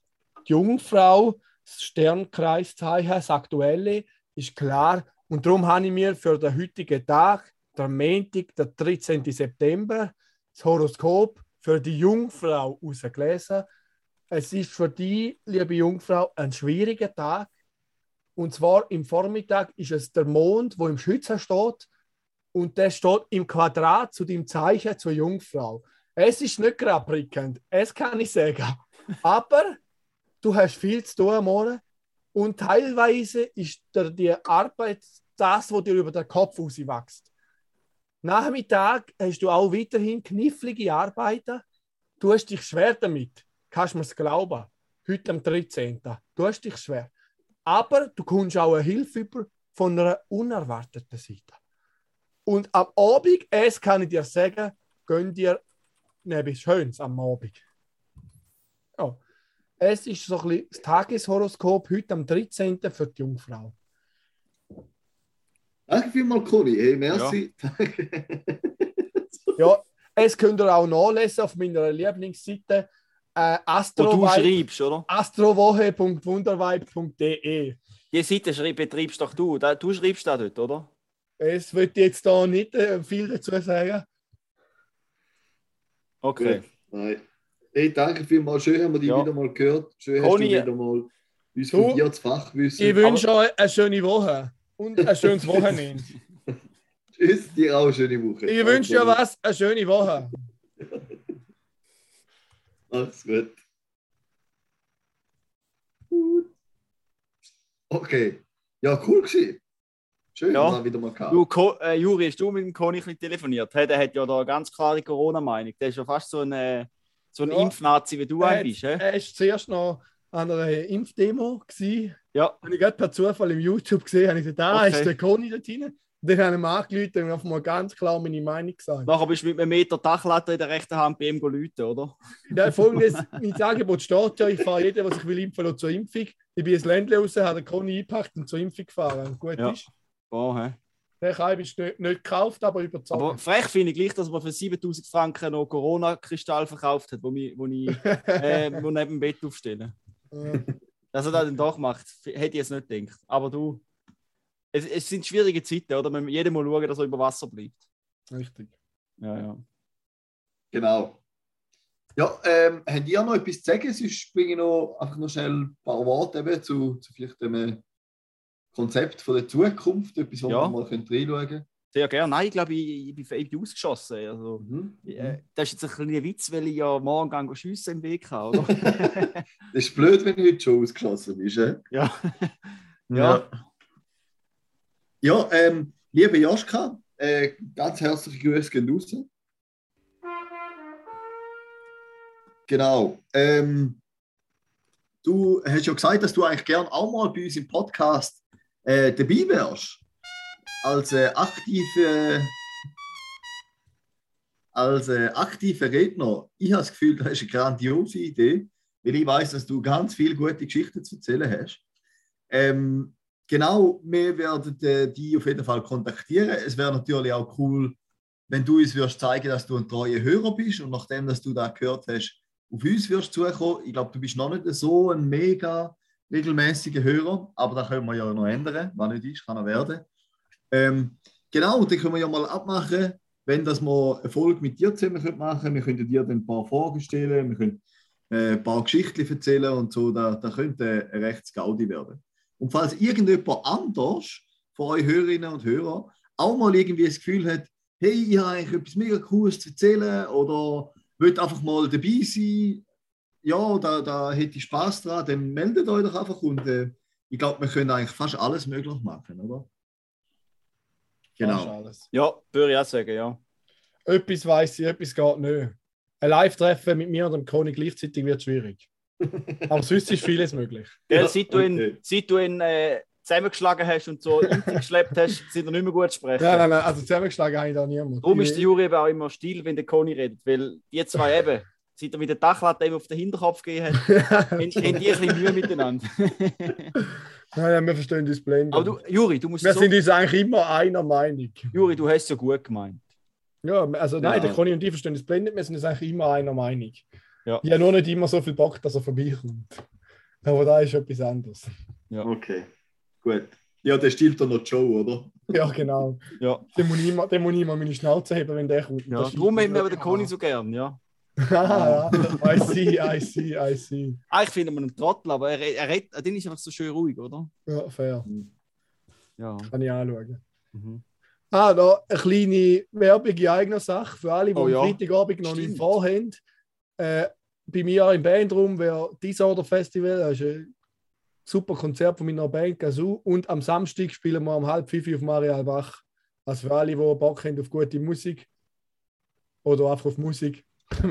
Speaker 4: die Jungfrau, das Sternkreiszeichen, das aktuelle, ist klar. Und darum habe ich mir für den heutigen Tag, der Montag, der 13. September, das Horoskop für die Jungfrau ausgelesen. Es ist für die, liebe Jungfrau, ein schwieriger Tag. Und zwar im Vormittag ist es der Mond, wo im Schützer steht. Und der steht im Quadrat zu dem Zeichen zur Jungfrau. Es ist nicht gerade prickelnd, es kann ich sagen. <laughs> Aber du hast viel zu tun Morgen. Und teilweise ist der, die Arbeit das, was dir über den Kopf rauswächst. Nachmittag hast du auch weiterhin knifflige Arbeiten. Du hast dich schwer damit. Kannst du mir glauben? Heute am 13. Du hast dich schwer. Aber du kommst auch eine Hilfe über von einer unerwarteten Seite. Und am Abend, es kann ich dir sagen, gönn dir etwas Schönes am Abend. Ja. Es ist so ein bisschen das Tageshoroskop heute am 13. für die Jungfrau.
Speaker 3: Danke vielmals, Conny. Hey, merci.
Speaker 4: Ja, es könnt ihr auch nachlesen auf meiner Lieblingsseite äh,
Speaker 2: Wo du schreibst, oder?
Speaker 4: astrowoche.wundervibe.de.
Speaker 2: Die Seite schreib, betreibst doch du. Du schreibst da dort, oder?
Speaker 4: Es wird jetzt da nicht äh, viel dazu sagen.
Speaker 2: Okay.
Speaker 3: Gut. Nein. Hey, danke vielmals. Schön haben wir dich
Speaker 2: Ja.
Speaker 3: wieder mal gehört. Schön
Speaker 2: Conny,
Speaker 3: hast du wieder mal uns
Speaker 4: du,
Speaker 3: fundiertes Fachwissen.
Speaker 4: Ich wünsche euch eine schöne Woche und ein schönes Wochenende. <laughs>
Speaker 3: Tschüss, dir auch eine schöne Woche.
Speaker 4: Ich wünsche dir was, eine schöne Woche. <laughs>
Speaker 3: Alles gut. Gut. Okay. Ja, cool gewesen. Schön,
Speaker 2: Ja.
Speaker 3: dass wir wieder mal gehabt.
Speaker 2: Du, äh, Juri, hast du mit dem Conny telefoniert? Hey, der hat ja da eine ganz klare Corona-Meinung. Der ist ja fast so ein, äh, so ein
Speaker 4: Ja.
Speaker 2: Impfnazi, wie du ein bist.
Speaker 4: Er war zuerst noch an einer Impfdemo. Gewesen.
Speaker 2: Ja,
Speaker 4: Habe ich gerade per Zufall im YouTube gesehen, habe ich gesagt, ah,
Speaker 2: Okay.
Speaker 4: ist der Conny dort drin? Und dann habe ich angerufen und auf mal ganz klar meine Meinung gesagt.
Speaker 2: nachher bist du mit einem Meter Dachlatte in der rechten Hand bei ihm läuten, oder?
Speaker 4: Ja, folgendes, <laughs> mein Angebot steht ja, ich fahre jeden, der sich will impfen zur Impfung. Ich bin ins Ländle raus, habe den Conny eingepackt und zur Impfung gefahren. Und gut
Speaker 2: Ja.
Speaker 4: ist.
Speaker 2: Oh,
Speaker 4: Der Kalb ist nicht, nicht gekauft, aber überzeugt.
Speaker 2: Aber frech finde ich gleich, dass man für 7000 Franken noch Corona-Kristall verkauft hat, wo, ich, wo ich <laughs> äh, wo neben dem Bett aufstellen. Dass er das dann doch macht, hätte ich jetzt nicht gedacht. Aber du, es, es sind schwierige Zeiten, oder? Man muss jedem mal schauen, dass er über Wasser bleibt.
Speaker 4: Richtig.
Speaker 2: Ja, ja.
Speaker 3: Genau. Ja, ähm, habt ihr noch etwas zu sagen? Sonst bringe ich noch, einfach noch schnell ein paar Worte eben zu, zu vielleicht einem Konzept von der Zukunft, etwas, wo
Speaker 2: Ja.
Speaker 3: wir mal reinschauen können.
Speaker 2: Sehr gerne. Nein, ich glaube, ich, ich, bin, ich bin ausgeschossen. Also,
Speaker 3: Mhm.
Speaker 2: äh, das ist jetzt ein kleiner Witz, weil ich ja morgen schiessen im Weg habe, oder? <laughs>
Speaker 3: Das ist blöd, wenn du heute schon ausgeschlossen bist. Äh?
Speaker 2: ja. ja.
Speaker 3: Ja, ähm, liebe Joschka, äh, ganz herzliche Grüße gehen raus. Genau. Ähm, du hast ja gesagt, dass du eigentlich gern auch mal bei uns im Podcast äh, dabei wärst. Als äh, aktive als äh, aktiver Redner. Ich habe das Gefühl, das ist eine grandiose Idee, weil ich weiß, dass du ganz viele gute Geschichten zu erzählen hast. Ähm, genau, wir werden äh, die auf jeden Fall kontaktieren. Es wäre natürlich auch cool, wenn du uns würdest zeigen, dass du ein treuer Hörer bist und nachdem, dass du da gehört hast, auf uns wirst zukommen. Ich glaube, du bist noch nicht so ein mega regelmäßiger Hörer, aber da können wir ja noch ändern. Was nicht ist, kann er werden. Ähm, genau, dann können wir ja mal abmachen, wenn das mal eine Folge mit dir zusammen machen können. Wir könnten dir dann ein paar Fragen stellen, wir können äh, ein paar Geschichten erzählen und so. Da, da könnte ein rechts Gaudi werden. Und falls irgendjemand anders von euch Hörerinnen und Hörern auch mal irgendwie das Gefühl hat, hey, ich habe eigentlich etwas mega Cooles zu erzählen oder will einfach mal dabei sein, ja, da, da hätte ich Spaß dran, dann meldet euch doch einfach und äh, ich glaube, wir können eigentlich fast alles möglich machen, oder? Genau.
Speaker 4: Alles.
Speaker 2: Ja, würde ich auch sagen, ja.
Speaker 4: Etwas weiß ich, etwas geht nicht. Ein Live-Treffen mit mir und dem Conny gleichzeitig wird schwierig. <laughs> Aber sonst ist vieles möglich.
Speaker 3: Ja,
Speaker 2: seit du ihn,
Speaker 3: okay.
Speaker 2: seit du ihn äh, zusammengeschlagen hast und so geschleppt hast, <laughs> sind er nicht mehr gut zu sprechen.
Speaker 4: Nein, nein, nein, also zusammengeschlagen habe ich da niemand.
Speaker 2: Darum ist der Juri eben auch immer still, wenn der Conny redet, weil die zwei eben, seit er mit der Dachlatte eben auf den Hinterkopf gegeben hat, <laughs> haben die ein bisschen Mühe miteinander. <laughs>
Speaker 4: Nein, nein, wir verstehen uns blendend.
Speaker 2: Aber du, Juri, du musst
Speaker 4: wir
Speaker 2: so,
Speaker 4: sind uns eigentlich immer einer Meinung.
Speaker 2: Juri, du hast es ja gut gemeint.
Speaker 4: Ja, also nein,
Speaker 3: Ja.
Speaker 4: der Conny und ich verstehen uns blendend, wir sind uns eigentlich immer einer Meinung.
Speaker 2: Ja.
Speaker 4: Ich habe nur nicht immer so viel Bock, dass er vorbeikommt. Aber da ist etwas anderes.
Speaker 3: Okay, gut. Ja, der stillt dann noch Joe, oder? <laughs>
Speaker 4: Ja, genau.
Speaker 2: Ja,
Speaker 4: Den muss ich mal, den muss ich mal meine Schnauze heben, wenn der kommt.
Speaker 2: ja.
Speaker 4: Das
Speaker 2: darum haben wir aber den Conny so gern, ja.
Speaker 4: Ah, ja. I see, I see, I see.
Speaker 2: Eigentlich finden wir einen Trottel, aber er, er, er, den ist einfach so schön ruhig, oder?
Speaker 4: Ja, fair.
Speaker 2: Ja.
Speaker 4: Kann ich anschauen.
Speaker 2: Mhm.
Speaker 4: Ah, da eine kleine Werbung in eigener Sache für alle, die
Speaker 2: Oh
Speaker 4: am
Speaker 2: ja.
Speaker 4: Freitagabend noch
Speaker 2: Stimmt.
Speaker 4: nicht vorhaben. Äh, bei mir im Bandraum wäre Disorder Festival, das ist ein super Konzert von meiner Band Gazoo. Und am Samstag spielen wir um halb fünf auf Marialbach. Also für alle, die Bock haben auf gute Musik oder einfach auf Musik,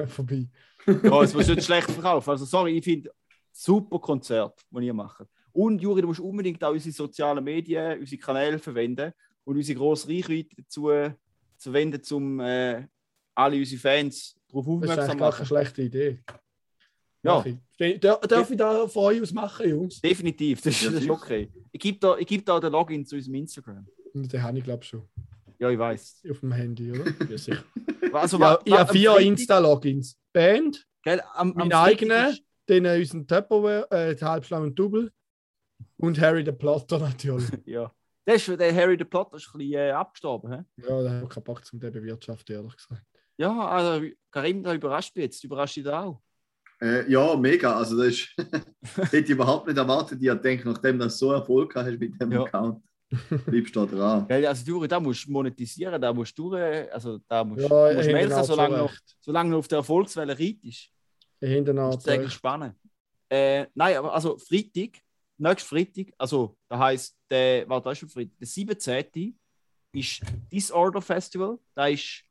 Speaker 4: vorbei.
Speaker 2: Ja, es wird nicht schlecht verkauft. Also, sorry, ich finde super Konzert, das ihr macht. Und Juri, du musst unbedingt auch unsere sozialen Medien, unsere Kanäle verwenden und unsere grosse Reichweite dazu zu wenden, um äh, alle unsere Fans darauf
Speaker 4: Das ist
Speaker 2: aufmerksam zu
Speaker 4: gar keine
Speaker 2: machen.
Speaker 4: schlechte Idee.
Speaker 2: Ja,
Speaker 4: ich. Darf, darf ich da von euch aus machen, Jungs?
Speaker 2: definitiv. Das ist, das ist okay. Ich gebe da, ich gebe da den Login zu unserem Instagram.
Speaker 4: Den habe ich, glaube ich, schon.
Speaker 2: Ja, ich weiß.
Speaker 4: Auf dem Handy, oder? <laughs> Ja, sicher.
Speaker 2: Also,
Speaker 4: ja, ich habe
Speaker 2: am
Speaker 4: vier Insta-Logins. Band,
Speaker 2: Gell, am, am
Speaker 4: Mein
Speaker 2: Freitag
Speaker 4: eigener?
Speaker 2: ist-
Speaker 4: dann unseren Tupperware, äh, die Halbschlau und Double und Harry the Plotter natürlich. <laughs>
Speaker 2: Ja. Der, ist, der Harry the Potter ist ein bisschen äh, abgestorben. He?
Speaker 4: ja, da habe ich keinen Bock zum den bewirtschaften, ehrlich gesagt.
Speaker 2: Ja, also Karim, da überrascht mich jetzt. Überrascht dich da auch.
Speaker 3: Äh, ja, mega. Also das ist, <laughs> hätte ich überhaupt nicht erwartet. Ich denke, nachdem du so Erfolg hast mit dem
Speaker 2: Ja.
Speaker 3: Account, <laughs> bleibst du da dran.
Speaker 2: Gell, also Juri, da musst du monetisieren, da musst du, äh, also da musst
Speaker 4: Ja,
Speaker 2: du musst melken,
Speaker 4: habe
Speaker 2: solange,
Speaker 4: so
Speaker 2: noch, solange du auf der Erfolgswelle reitest.
Speaker 4: Hinten
Speaker 2: Das ist eigentlich spannend. Äh, nein, aber also Freitag, nächsten Freitag, also da heisst, der, warte, das ist schon Freitag, der 17. ist Disorder Festival, da ist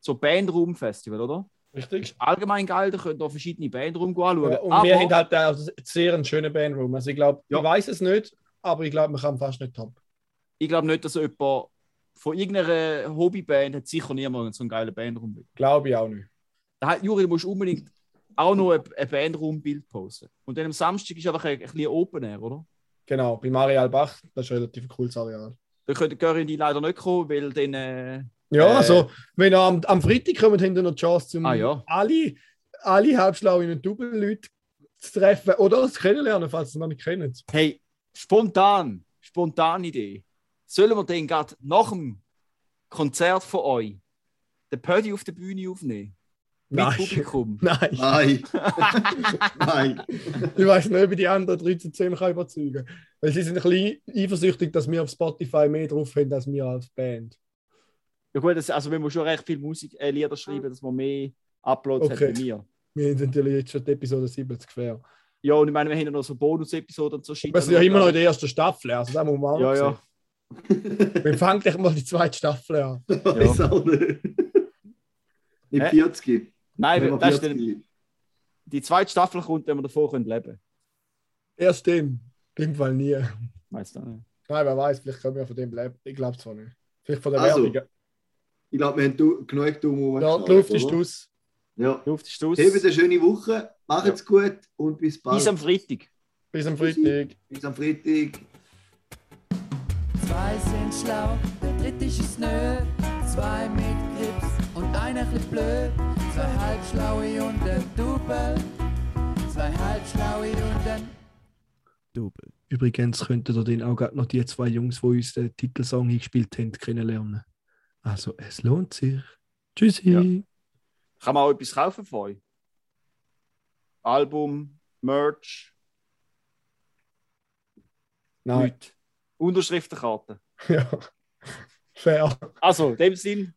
Speaker 2: so Bandraum Festival, oder?
Speaker 4: Richtig.
Speaker 2: Ist allgemein geil, da könnt ihr verschiedene Bandraum anschauen.
Speaker 4: Ja, und
Speaker 2: aber,
Speaker 4: wir haben halt auch sehr einen schönen Bandroom. Also ich glaube,
Speaker 2: Ja.
Speaker 4: ich weiß es nicht, aber ich glaube, man kann fast nicht top.
Speaker 2: Ich glaube nicht, dass jemand von irgendeiner Hobbyband hat sicher niemand so einen geilen Bandraum.
Speaker 4: Glaube ich auch nicht.
Speaker 2: Da Juri, du musst unbedingt auch noch ein, Bandraumbild posten. Und dann am Samstag ist einfach ein, ein bisschen Open Air, oder?
Speaker 4: Genau, bei Marial Bach, das ist ein relativ cooles Areal.
Speaker 2: Da können Görin die leider nicht kommen, weil dann. Äh,
Speaker 4: Ja,
Speaker 2: Äh.
Speaker 4: also, wenn ihr am, am Freitag kommt, habt ihr noch die Chance, zum
Speaker 2: Ah, ja.
Speaker 4: alle, alle halbschlauen und Double-Leute zu treffen oder zu kennenlernen, falls ihr noch nicht kennt.
Speaker 2: hey, spontan, spontane Idee. Sollen wir den gerade nach dem Konzert von euch den Pödi auf der Bühne aufnehmen? Mit
Speaker 4: Nein.
Speaker 2: Publikum? <laughs>
Speaker 4: Nein,
Speaker 3: Nein. <laughs> Nein.
Speaker 4: ich weiß nicht, ob ich die anderen 13 10 kann überzeugen kann. Weil sie sind ein bisschen eifersüchtig, dass wir auf Spotify mehr drauf haben als wir als Band.
Speaker 2: Ja gut, das, also wenn wir schon recht viel Musik, äh, Lieder schreiben, dass man mehr Uploads
Speaker 4: Okay.
Speaker 2: hat bei mir.
Speaker 4: Wir haben natürlich jetzt schon die Episode 70 quer.
Speaker 2: Ja, und ich meine, wir haben ja noch so Bonus-Episoden und so Shit.
Speaker 4: Wir sind ja immer noch in der ersten Staffel, also da muss man auch
Speaker 2: Ja,
Speaker 4: noch
Speaker 2: ja.
Speaker 4: Wir fangen gleich mal die zweite Staffel an. <laughs>
Speaker 3: Weiß auch nicht. Im
Speaker 2: Hä?
Speaker 3: 40.
Speaker 2: Nein, das ist
Speaker 3: 40
Speaker 2: dann, die zweite Staffel kommt, wenn wir davor können leben können.
Speaker 4: Erst dem. In dem Fall nie.
Speaker 2: Weißt du nicht.
Speaker 4: Nein, wer weiß, vielleicht können wir von dem leben. Ich glaube zwar nicht. Vielleicht von der
Speaker 3: Also,
Speaker 4: Werbung.
Speaker 3: Ich glaube, wir haben du, genug dumm
Speaker 4: Ja, die Luft ist aus.
Speaker 3: Ja.
Speaker 2: Luft ist aus.
Speaker 3: Habt eine schöne Woche, macht's gut und bis bald.
Speaker 2: Bis am Freitag.
Speaker 4: Bis am Freitag.
Speaker 3: bis am Freitag.
Speaker 1: Zwei sind schlau, der dritte ist es nö. Zwei mit Grips und einer chli blöd. Zwei halbschlaue und ein Double. Zwei halbschlaue und ein
Speaker 2: Double.
Speaker 4: Übrigens könntet ihr dann auch gerade noch die zwei Jungs, die uns den Titelsong eingespielt haben, kennenlernen. Also, es lohnt sich. Tschüssi.
Speaker 2: Ja. Kann man auch etwas kaufen von euch? Album, Merch,
Speaker 4: Nein.
Speaker 2: nichts. Unterschriftenkarte.
Speaker 4: Ja. Fair.
Speaker 2: Also, in dem Sinn,